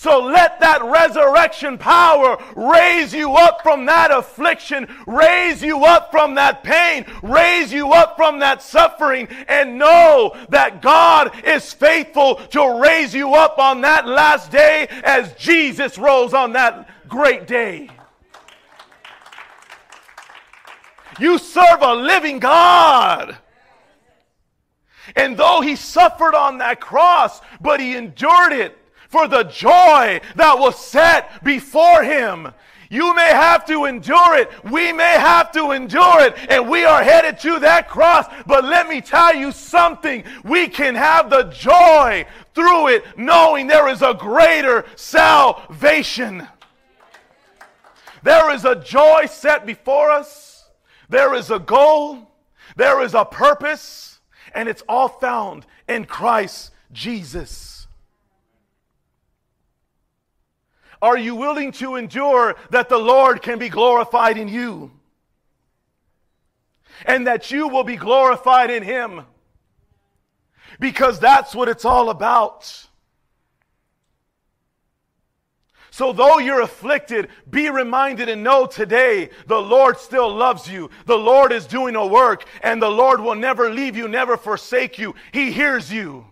So let that resurrection power raise you up from that affliction, raise you up from that pain, raise you up from that suffering, and know that God is faithful to raise you up on that last day as Jesus rose on that great day. You serve a living God. And though he suffered on that cross, but he endured it for the joy that was set before him. You may have to endure it. We may have to endure it. And we are headed to that cross. But let me tell you something. We can have the joy through it, knowing there is a greater salvation. There is a joy set before us. There is a goal. There is a purpose and it's all found in Christ Jesus. Are you willing to endure that the Lord can be glorified in you? And that you will be glorified in Him? Because that's what it's all about. So, though you're afflicted, be reminded and know today the Lord still loves you. The Lord is doing a work, and the Lord will never leave you, never forsake you. He hears you.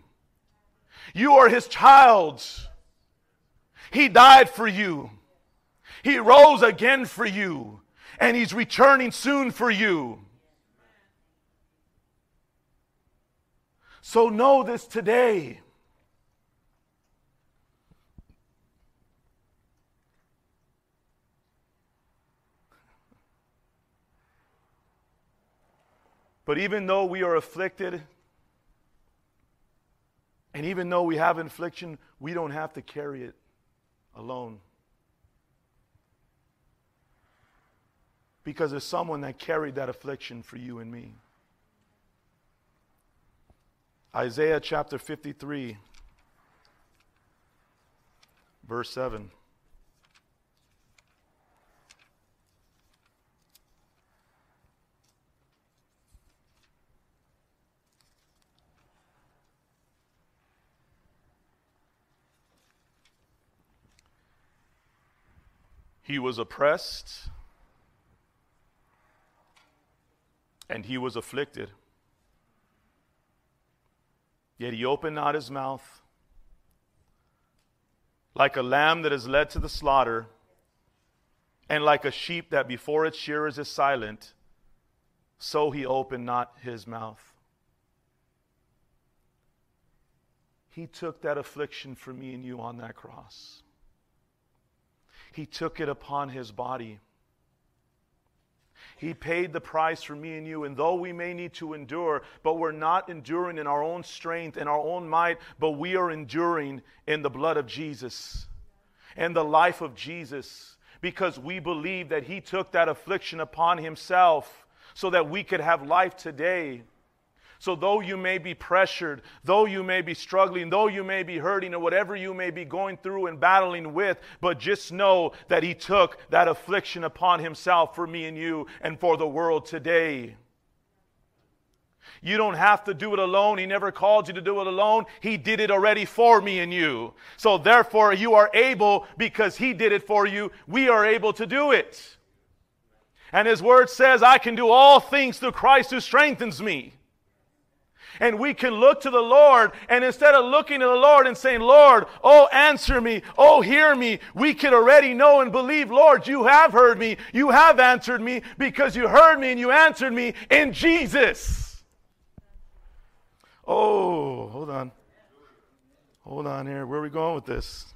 You are His child. He died for you, He rose again for you, and He's returning soon for you. So, know this today. But even though we are afflicted, and even though we have affliction, we don't have to carry it alone. Because there's someone that carried that affliction for you and me. Isaiah chapter 53, verse 7. He was oppressed and he was afflicted. Yet he opened not his mouth. Like a lamb that is led to the slaughter, and like a sheep that before its shearers is silent, so he opened not his mouth. He took that affliction for me and you on that cross. He took it upon his body. He paid the price for me and you. And though we may need to endure, but we're not enduring in our own strength and our own might, but we are enduring in the blood of Jesus and the life of Jesus because we believe that He took that affliction upon Himself so that we could have life today. So, though you may be pressured, though you may be struggling, though you may be hurting, or whatever you may be going through and battling with, but just know that He took that affliction upon Himself for me and you and for the world today. You don't have to do it alone. He never called you to do it alone. He did it already for me and you. So therefore, you are able, because He did it for you, we are able to do it. And His Word says, I can do all things through Christ who strengthens me and we can look to the Lord. And instead of looking to the Lord and saying, Lord, oh, answer me, oh, hear me, we can already know and believe, Lord, you have heard me, you have answered me because you heard me and you answered me in Jesus. Oh, hold on. Hold on here. Where are we going with this?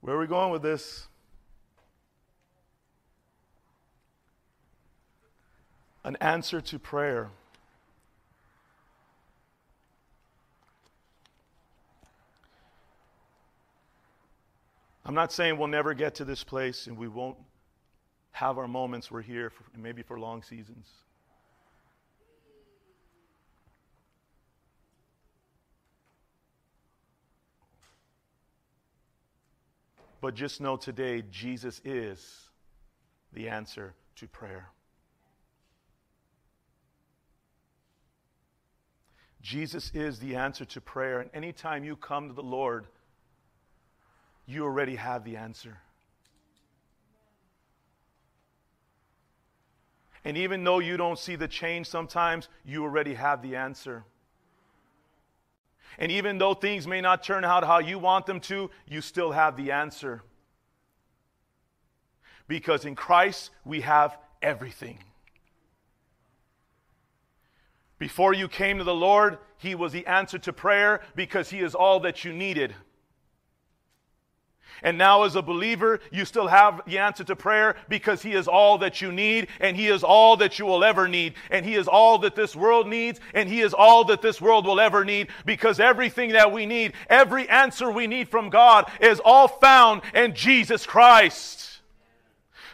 Where are we going with this? An answer to prayer. I'm not saying we'll never get to this place and we won't have our moments we're here, for, maybe for long seasons. But just know today, Jesus is the answer to prayer. Jesus is the answer to prayer. And anytime you come to the Lord, you already have the answer. And even though you don't see the change sometimes, you already have the answer. And even though things may not turn out how you want them to, you still have the answer. Because in Christ, we have everything. Before you came to the Lord, He was the answer to prayer because He is all that you needed. And now, as a believer, you still have the answer to prayer because He is all that you need, and He is all that you will ever need, and He is all that this world needs, and He is all that this world will ever need because everything that we need, every answer we need from God, is all found in Jesus Christ.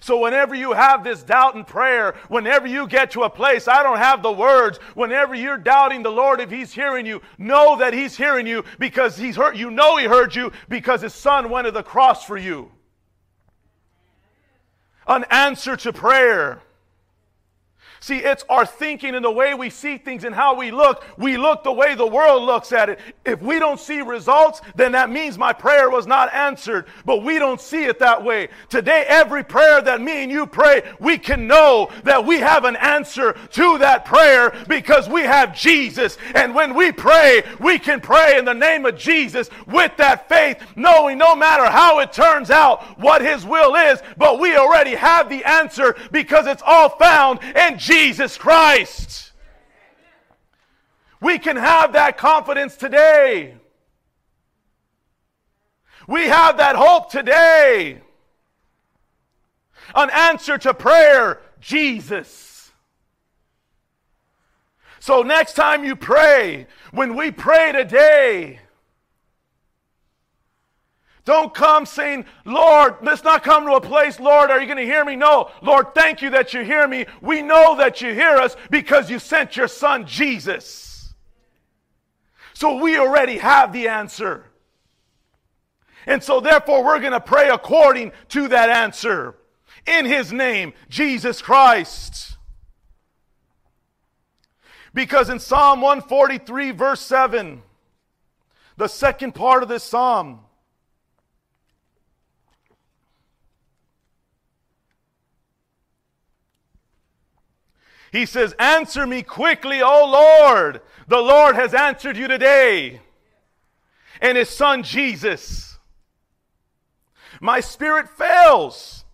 So whenever you have this doubt in prayer, whenever you get to a place, I don't have the words, whenever you're doubting the Lord if He's hearing you, know that He's hearing you because He's heard, you know He heard you because His Son went to the cross for you. An answer to prayer. See, it's our thinking and the way we see things and how we look. We look the way the world looks at it. If we don't see results, then that means my prayer was not answered. But we don't see it that way. Today, every prayer that me and you pray, we can know that we have an answer to that prayer because we have Jesus. And when we pray, we can pray in the name of Jesus with that faith, knowing no matter how it turns out, what His will is, but we already have the answer because it's all found in Jesus. Jesus Christ. We can have that confidence today. We have that hope today. An answer to prayer, Jesus. So next time you pray, when we pray today, don't come saying, Lord, let's not come to a place, Lord, are you going to hear me? No. Lord, thank you that you hear me. We know that you hear us because you sent your son, Jesus. So we already have the answer. And so therefore we're going to pray according to that answer. In his name, Jesus Christ. Because in Psalm 143, verse 7, the second part of this psalm, He says, Answer me quickly, O Lord. The Lord has answered you today. And his son Jesus. My spirit fails.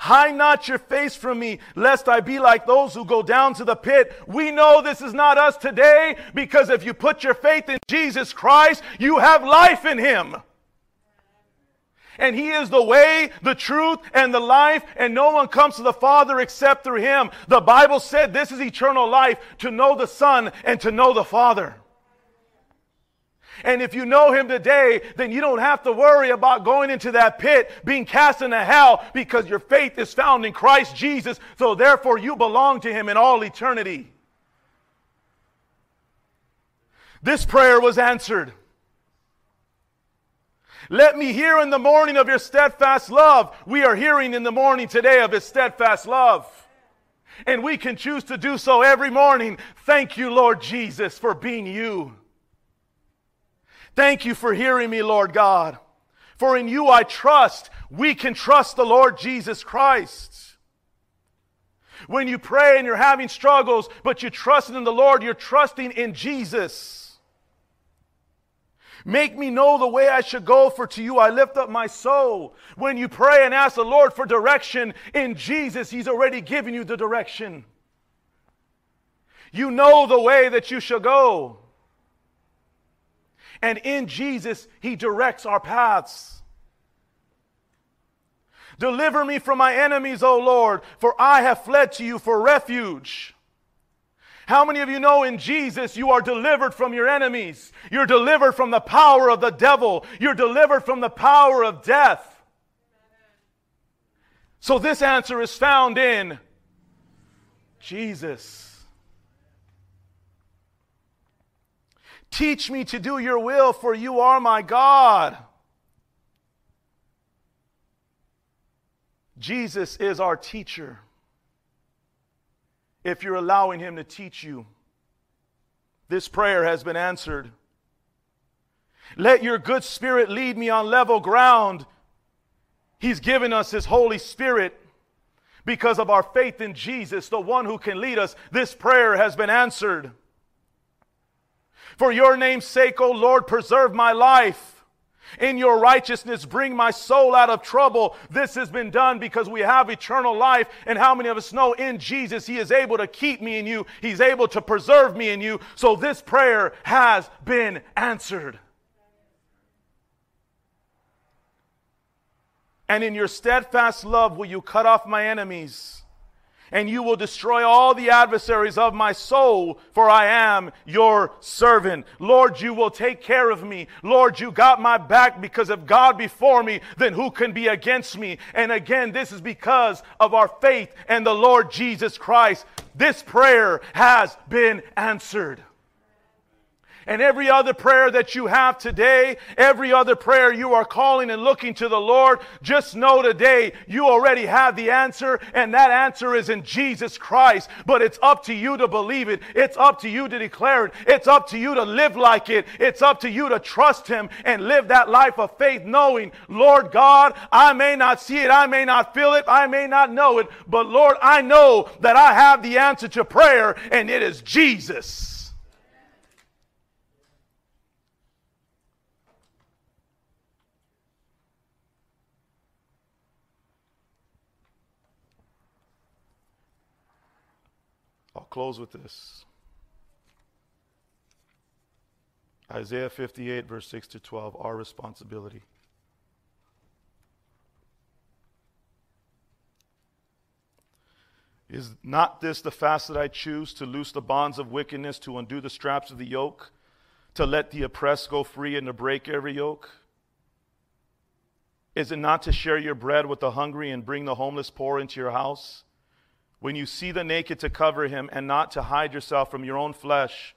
Hide not your face from me, lest I be like those who go down to the pit. We know this is not us today because if you put your faith in Jesus Christ, you have life in him and He is the way, the truth, and the life, and no one comes to the Father except through Him. The Bible said this is eternal life to know the Son and to know the Father. And if you know him today, then you don't have to worry about going into that pit, being cast into hell, because your faith is found in Christ Jesus. So therefore, you belong to him in all eternity. This prayer was answered. Let me hear in the morning of your steadfast love. We are hearing in the morning today of his steadfast love. And we can choose to do so every morning. Thank you, Lord Jesus, for being you. Thank you for hearing me, Lord God. For in you I trust. We can trust the Lord Jesus Christ. When you pray and you're having struggles, but you're trusting in the Lord, you're trusting in Jesus. Make me know the way I should go, for to you I lift up my soul. When you pray and ask the Lord for direction in Jesus, He's already given you the direction. You know the way that you shall go. And in Jesus, He directs our paths. Deliver me from my enemies, O Lord, for I have fled to you for refuge. How many of you know in Jesus you are delivered from your enemies? You're delivered from the power of the devil. You're delivered from the power of death. So this answer is found in Jesus. Teach me to do your will, for you are my God. Jesus is our teacher. If you're allowing him to teach you, this prayer has been answered. Let your good spirit lead me on level ground. He's given us his Holy Spirit because of our faith in Jesus, the one who can lead us. This prayer has been answered. For your name's sake, O Lord, preserve my life. In your righteousness, bring my soul out of trouble. This has been done because we have eternal life. And how many of us know in Jesus, He is able to keep me in you? He's able to preserve me in you. So this prayer has been answered. And in your steadfast love, will you cut off my enemies? And you will destroy all the adversaries of my soul, for I am your servant. Lord, you will take care of me. Lord, you got my back because of God before me, then who can be against me? And again, this is because of our faith and the Lord Jesus Christ. This prayer has been answered. And every other prayer that you have today, every other prayer you are calling and looking to the Lord, just know today you already have the answer, and that answer is in Jesus Christ. But it's up to you to believe it. It's up to you to declare it. It's up to you to live like it. It's up to you to trust Him and live that life of faith, knowing, Lord God, I may not see it, I may not feel it, I may not know it, but Lord, I know that I have the answer to prayer, and it is Jesus. Close with this. Isaiah 58, verse 6 to 12, our responsibility. Is not this the fast that I choose to loose the bonds of wickedness, to undo the straps of the yoke, to let the oppressed go free, and to break every yoke? Is it not to share your bread with the hungry and bring the homeless poor into your house? When you see the naked, to cover him, and not to hide yourself from your own flesh.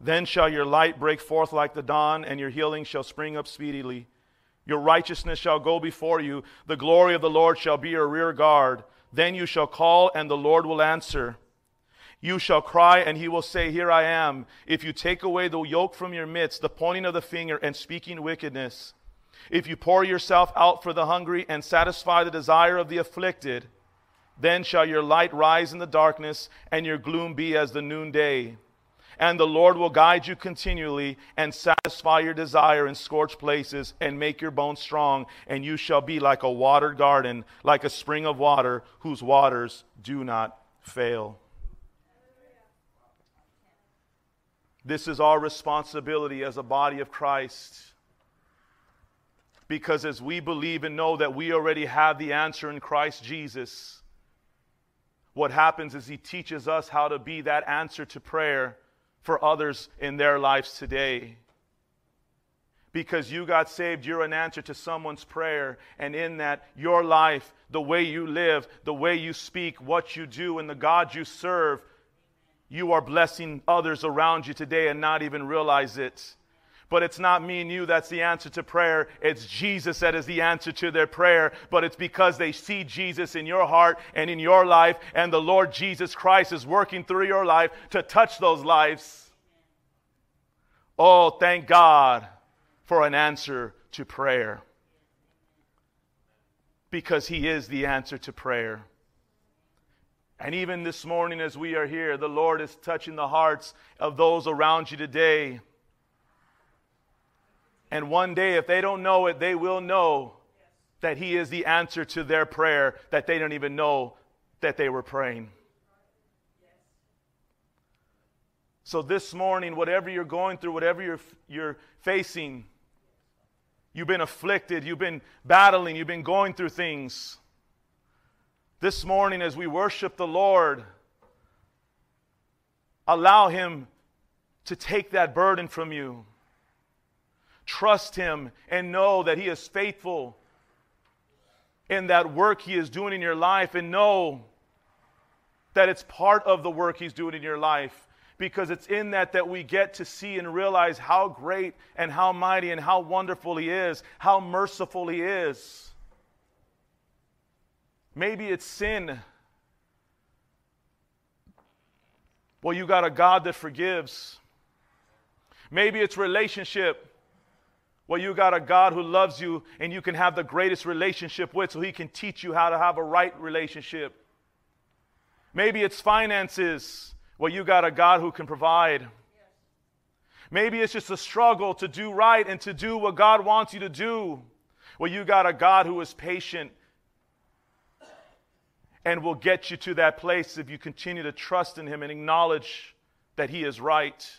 Then shall your light break forth like the dawn, and your healing shall spring up speedily. Your righteousness shall go before you. The glory of the Lord shall be your rear guard. Then you shall call, and the Lord will answer. You shall cry, and he will say, Here I am. If you take away the yoke from your midst, the pointing of the finger, and speaking wickedness, if you pour yourself out for the hungry, and satisfy the desire of the afflicted, then shall your light rise in the darkness, and your gloom be as the noonday. And the Lord will guide you continually and satisfy your desire in scorched places and make your bones strong. And you shall be like a watered garden, like a spring of water whose waters do not fail. This is our responsibility as a body of Christ. Because as we believe and know that we already have the answer in Christ Jesus, what happens is he teaches us how to be that answer to prayer for others in their lives today. Because you got saved, you're an answer to someone's prayer. And in that, your life, the way you live, the way you speak, what you do, and the God you serve, you are blessing others around you today and not even realize it. But it's not me and you that's the answer to prayer. It's Jesus that is the answer to their prayer. But it's because they see Jesus in your heart and in your life, and the Lord Jesus Christ is working through your life to touch those lives. Oh, thank God for an answer to prayer. Because He is the answer to prayer. And even this morning, as we are here, the Lord is touching the hearts of those around you today. And one day, if they don't know it, they will know that He is the answer to their prayer that they don't even know that they were praying. So, this morning, whatever you're going through, whatever you're, you're facing, you've been afflicted, you've been battling, you've been going through things. This morning, as we worship the Lord, allow Him to take that burden from you. Trust Him and know that He is faithful in that work He is doing in your life and know that it's part of the work He's doing in your life because it's in that that we get to see and realize how great and how mighty and how wonderful He is, how merciful He is. Maybe it's sin. Well, you got a God that forgives. Maybe it's relationship. Well, you got a God who loves you and you can have the greatest relationship with so he can teach you how to have a right relationship. Maybe it's finances. Well, you got a God who can provide. Maybe it's just a struggle to do right and to do what God wants you to do. Well, you got a God who is patient and will get you to that place if you continue to trust in Him and acknowledge that He is right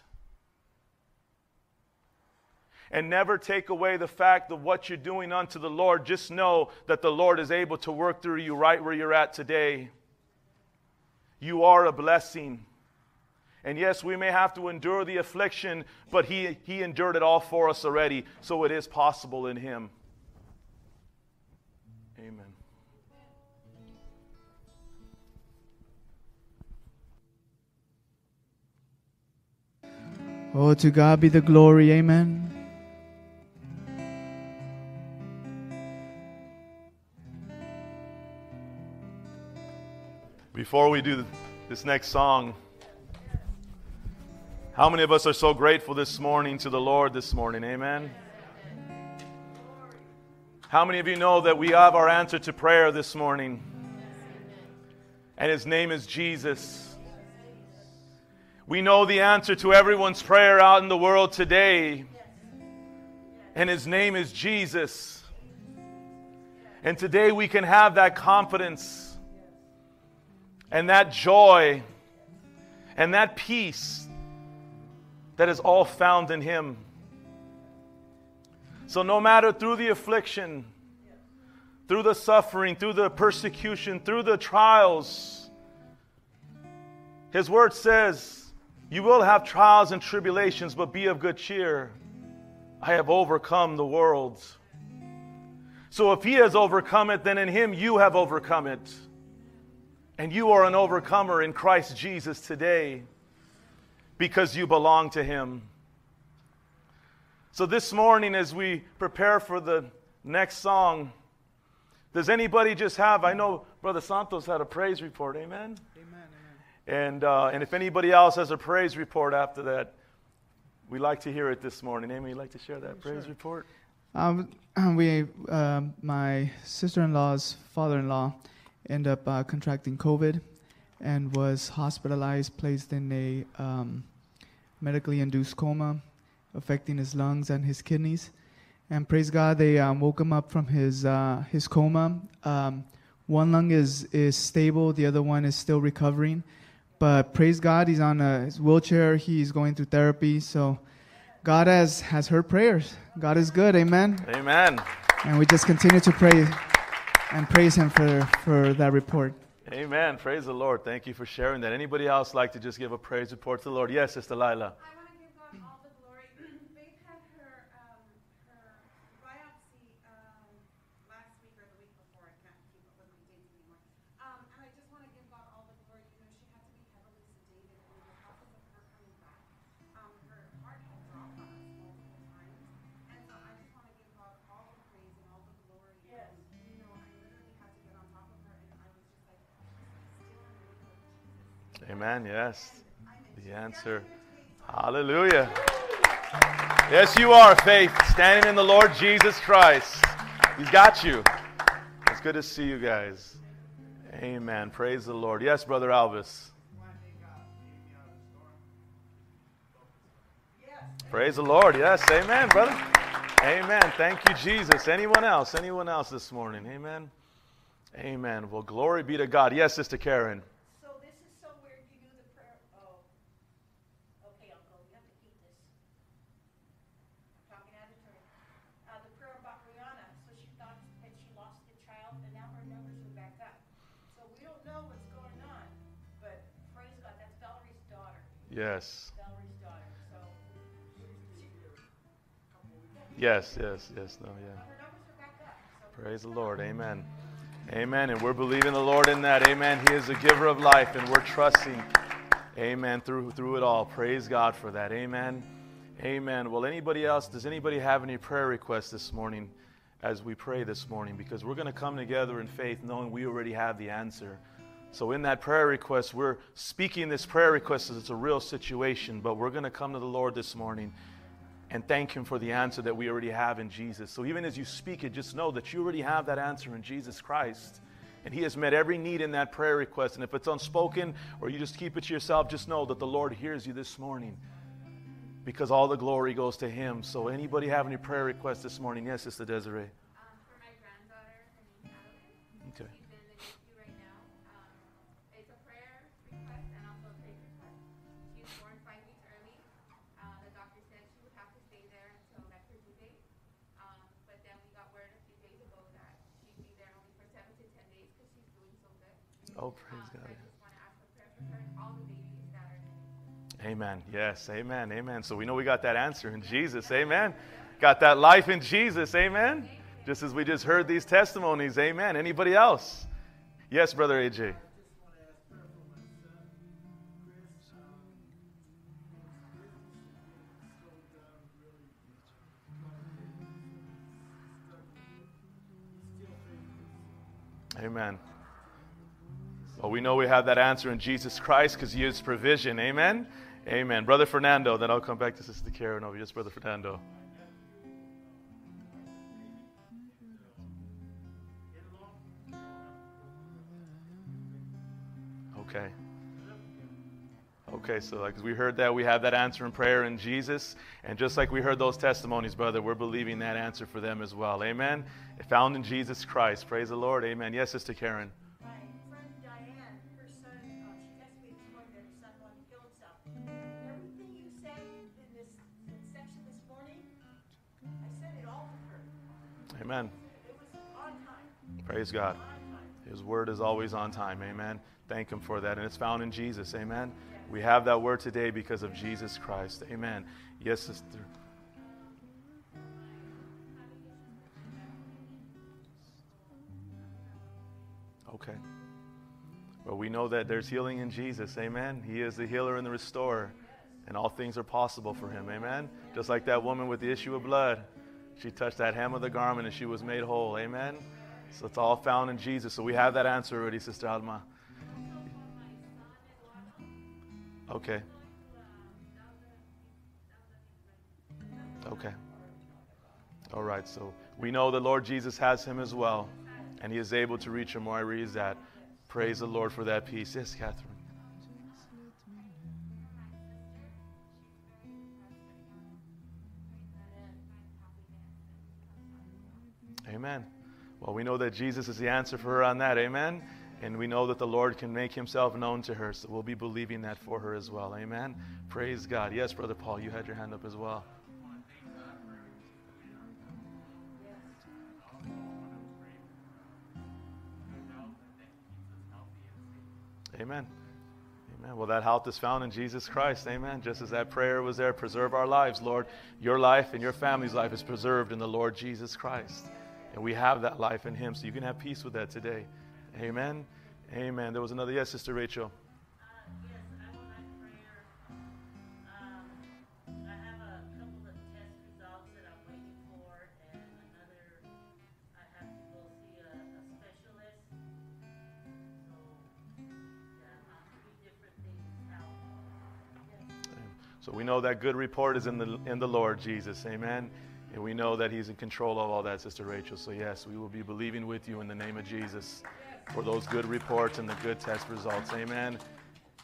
and never take away the fact of what you're doing unto the Lord. Just know that the Lord is able to work through you right where you're at today. You are a blessing. And yes, we may have to endure the affliction, but he, he endured it all for us already, so it is possible in Him. Amen. Oh, to God be the glory. Amen. Before we do this next song, how many of us are so grateful this morning to the Lord this morning? Amen. How many of you know that we have our answer to prayer this morning? And his name is Jesus. We know the answer to everyone's prayer out in the world today. And his name is Jesus. And today we can have that confidence and that joy and that peace that is all found in Him. So, no matter through the affliction, through the suffering, through the persecution, through the trials, His Word says, You will have trials and tribulations, but be of good cheer. I have overcome the world. So, if He has overcome it, then in Him you have overcome it. And you are an overcomer in Christ Jesus today because you belong to Him. So, this morning, as we prepare for the next song, does anybody just have? I know Brother Santos had a praise report. Amen? Amen. And, uh, and if anybody else has a praise report after that, we'd like to hear it this morning. Amy, you'd like to share that praise Sure. report? Um, we, um my sister-in-law's father-in-law, ended up uh, contracting COVID, and was hospitalized, placed in a um, medically induced coma, affecting his lungs and his kidneys. And praise God, they um, woke him up from his uh, his coma. Um, one lung is is stable, the other one is still recovering. But praise God, he's on a his wheelchair. He's going through therapy. So God has has heard prayers. God is good. Amen. Amen. And we just continue to pray and praise Him for, for that report. Amen. Praise the Lord. Thank you for sharing that. Anybody else like to just give a praise report to the Lord? Yes, Sister Lila. Amen. Yes. The answer. Hallelujah. Yes, you are, Faith, standing in the Lord Jesus Christ. He's got you. It's good to see you guys. Amen. Praise the Lord. Yes, Brother Alvis. Praise the Lord. Yes. Amen, brother. Amen. Thank you, Jesus. Anyone else? Anyone else this morning? Amen. Amen. Well, glory be to God. Yes, Sister Karen. Yes. Valerie's daughter, so. Yes, yes, yes. No, yeah. Her numbers are back up, so. Praise the Lord. Amen. Amen. And we're believing the Lord in that. Amen. He is the giver of life, and we're trusting. Amen. Through through it all. Praise God for that. Amen. Amen. Well, anybody else? Does anybody have any prayer requests this morning as we pray this morning? Because we're going to come together in faith, knowing we already have the answer. So, in that prayer request, we're speaking this prayer request as it's a real situation, but we're going to come to the Lord this morning and thank Him for the answer that we already have in Jesus. So even as you speak it, just know that you already have that answer in Jesus Christ. And He has met every need in that prayer request. And if it's unspoken or you just keep it to yourself, just know that the Lord hears you this morning because all the glory goes to Him. So anybody have any prayer requests this morning? Yes, Sister Desiree. Are praise NICU. Amen. Yes. Amen. Amen. So we know we got that answer in Jesus. Amen. Got that life in Jesus. Amen. Just as we just heard these testimonies. Amen. Anybody else? Yes, Brother AJ. Amen. Well, we know we have that answer in Jesus Christ because He is provision. Amen. Amen. Brother Fernando, then I'll come back to Sister Karen over. Yes, Brother Fernando. Okay. Okay, so like we heard that, we have that answer in prayer in Jesus. And just like we heard those testimonies, brother, we're believing that answer for them as well. Amen. Found in Jesus Christ. Praise the Lord. Amen. Yes, Sister Karen. Amen. Praise God. His word is always on time. Amen. Thank Him for that. And it's found in Jesus. Amen. We have that word today because of Jesus Christ. Amen. Yes, sister. Okay. Well, we know that there's healing in Jesus. Amen. He is the healer and the restorer. And all things are possible for him. Amen. Just like that woman with the issue of blood. She touched that hem of the garment and she was made whole. Amen. So it's all found in Jesus. So we have that answer already, Sister Alma. Okay. Okay. All right. So we know the Lord Jesus has him as well, and he is able to reach him wherever he is at. Praise the Lord for that peace. Yes, Catherine. Amen. Well, we know that Jesus is the answer for her on that. Amen. And we know that the Lord can make himself known to her. So we'll be believing that for her as well. Amen. Praise God. Yes, Brother Paul, you had your hand up as well. Amen. Amen. Well, that health is found in Jesus Christ. Amen. Just as that prayer was there, preserve our lives, Lord. Your life and your family's life is preserved in the Lord Jesus Christ. And we have that life in Him. So you can have peace with that today. Amen. Amen. There was another yes, Sister Rachel. Uh, yes, I would like prayer. Um, I have a couple of test results that I'm waiting for, and another, I have to go see a, a specialist. So, yeah, um, three different things out. So we know that good report is in the in the Lord Jesus. Amen. And we know that He's in control of all that, Sister Rachel. So yes, we will be believing with you in the name of Jesus for those good reports and the good test results. Amen.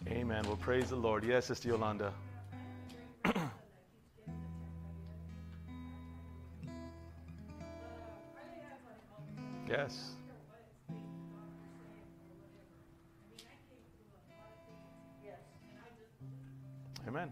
Amen. Well, praise the Lord. Yes, Sister Yolanda. yes. Amen.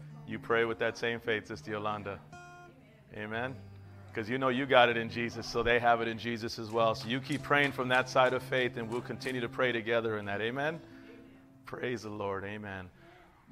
you pray with that same faith, Sister Yolanda. Amen. Because you know you got it in Jesus, so they have it in Jesus as well. So you keep praying from that side of faith, and we'll continue to pray together in that. Amen. Praise the Lord. Amen.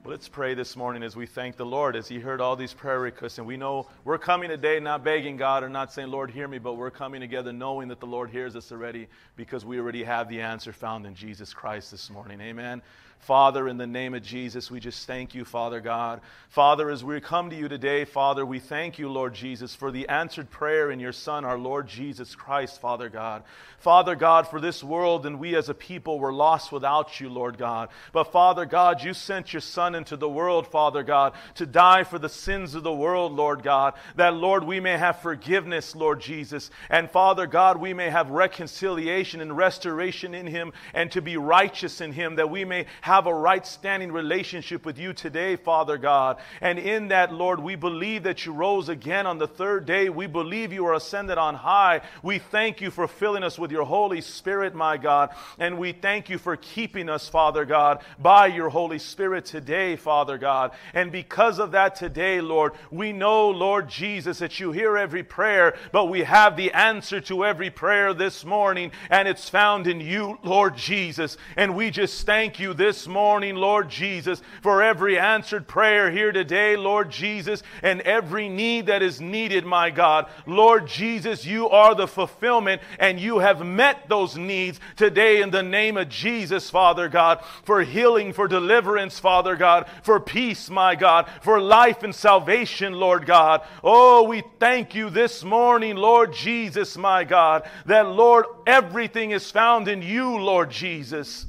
Well, let's pray this morning as we thank the Lord as He heard all these prayer requests. And we know we're coming today not begging God or not saying, Lord, hear me, but we're coming together knowing that the Lord hears us already because we already have the answer found in Jesus Christ this morning. Amen. Father, in the name of Jesus, we just thank you, Father God. Father, as we come to you today, Father, we thank you, Lord Jesus, for the answered prayer in your Son, our Lord Jesus Christ, Father God. Father God, for this world and we as a people were lost without you, Lord God. But Father God, you sent your Son into the world, Father God, to die for the sins of the world, Lord God, that, Lord, we may have forgiveness, Lord Jesus. And Father God, we may have reconciliation and restoration in Him and to be righteous in Him, that we may have a right standing relationship with you today, Father God. And in that, Lord, we believe that you rose again on the third day. We believe you are ascended on high. We thank you for filling us with your Holy Spirit, my God. And we thank you for keeping us, Father God, by your Holy Spirit today, Father God. And because of that today, Lord, we know, Lord Jesus, that you hear every prayer, but we have the answer to every prayer this morning, and it's found in you, Lord Jesus. And we just thank you this morning, Lord Jesus, for every answered prayer here today, Lord Jesus, and every need that is needed, my God. Lord Jesus, you are the fulfillment, and you have met those needs today in the name of Jesus, Father God, for healing, for deliverance, Father God, for peace, my God, for life and salvation, Lord God. Oh, we thank you this morning, Lord Jesus, my God, that, Lord, everything is found in you, Lord Jesus.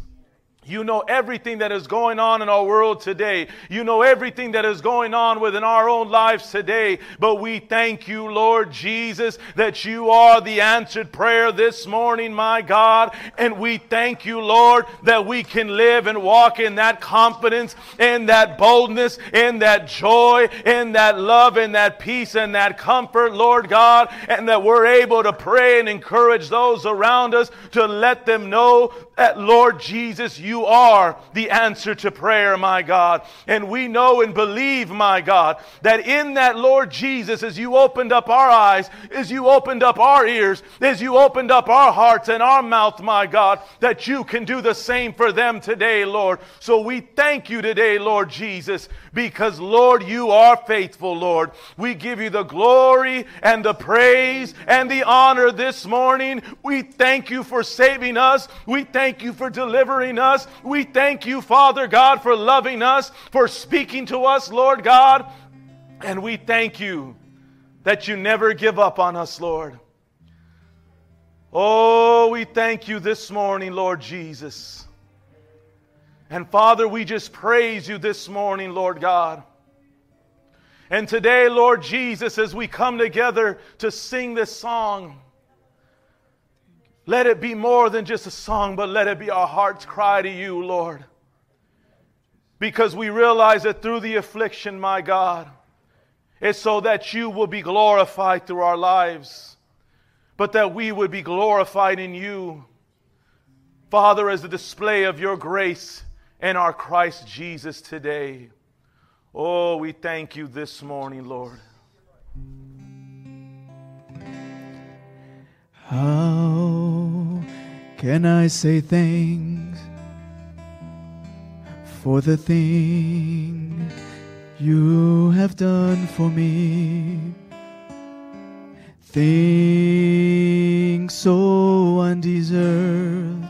You know everything that is going on in our world today. You know everything that is going on within our own lives today. But we thank you, Lord Jesus, that you are the answered prayer this morning, my God. And we thank you, Lord, that we can live and walk in that confidence, in that boldness, in that joy, in that love, in that peace, and that comfort, Lord God. And that we're able to pray and encourage those around us to let them know that, Lord Jesus, you are the answer to prayer, my God. And we know and believe, my God, that in that, Lord Jesus, as you opened up our eyes, as you opened up our ears, as you opened up our hearts and our mouth, my God, that you can do the same for them today, Lord. So we thank you today, Lord Jesus, because, Lord, you are faithful, Lord. We give you the glory and the praise and the honor this morning. We thank you for saving us. We thank you for delivering us. We thank you, Father God, for loving us, for speaking to us, Lord God. And we thank you that you never give up on us, Lord. Oh, we thank you this morning, Lord Jesus. And Father, we just praise you this morning, Lord God. And today, Lord Jesus, as we come together to sing this song, let it be more than just a song, but let it be our heart's cry to you, Lord. Because we realize that through the affliction, my God, it's so that you will be glorified through our lives, but that we would be glorified in you. Father, as a display of your grace and our Christ Jesus today. Oh, we thank you this morning, Lord. How can I say thanks for the thing you have done for me? Things so undeserved,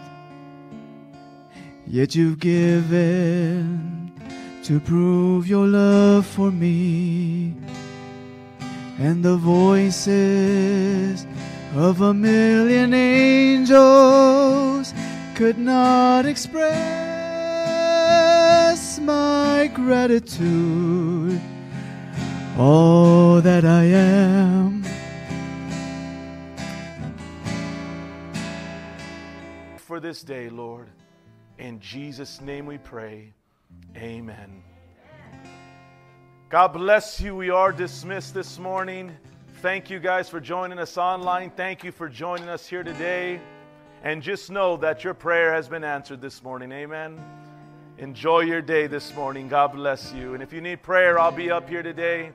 yet you've given to prove your love for me. And the voices of a million angels could not express my gratitude. All that I am. For this day, Lord. In Jesus' name we pray. Amen. God bless you. We are dismissed this morning. Thank you guys for joining us online. Thank you for joining us here today. And just know that your prayer has been answered this morning. Amen. Enjoy your day this morning. God bless you. And if you need prayer, I'll be up here today.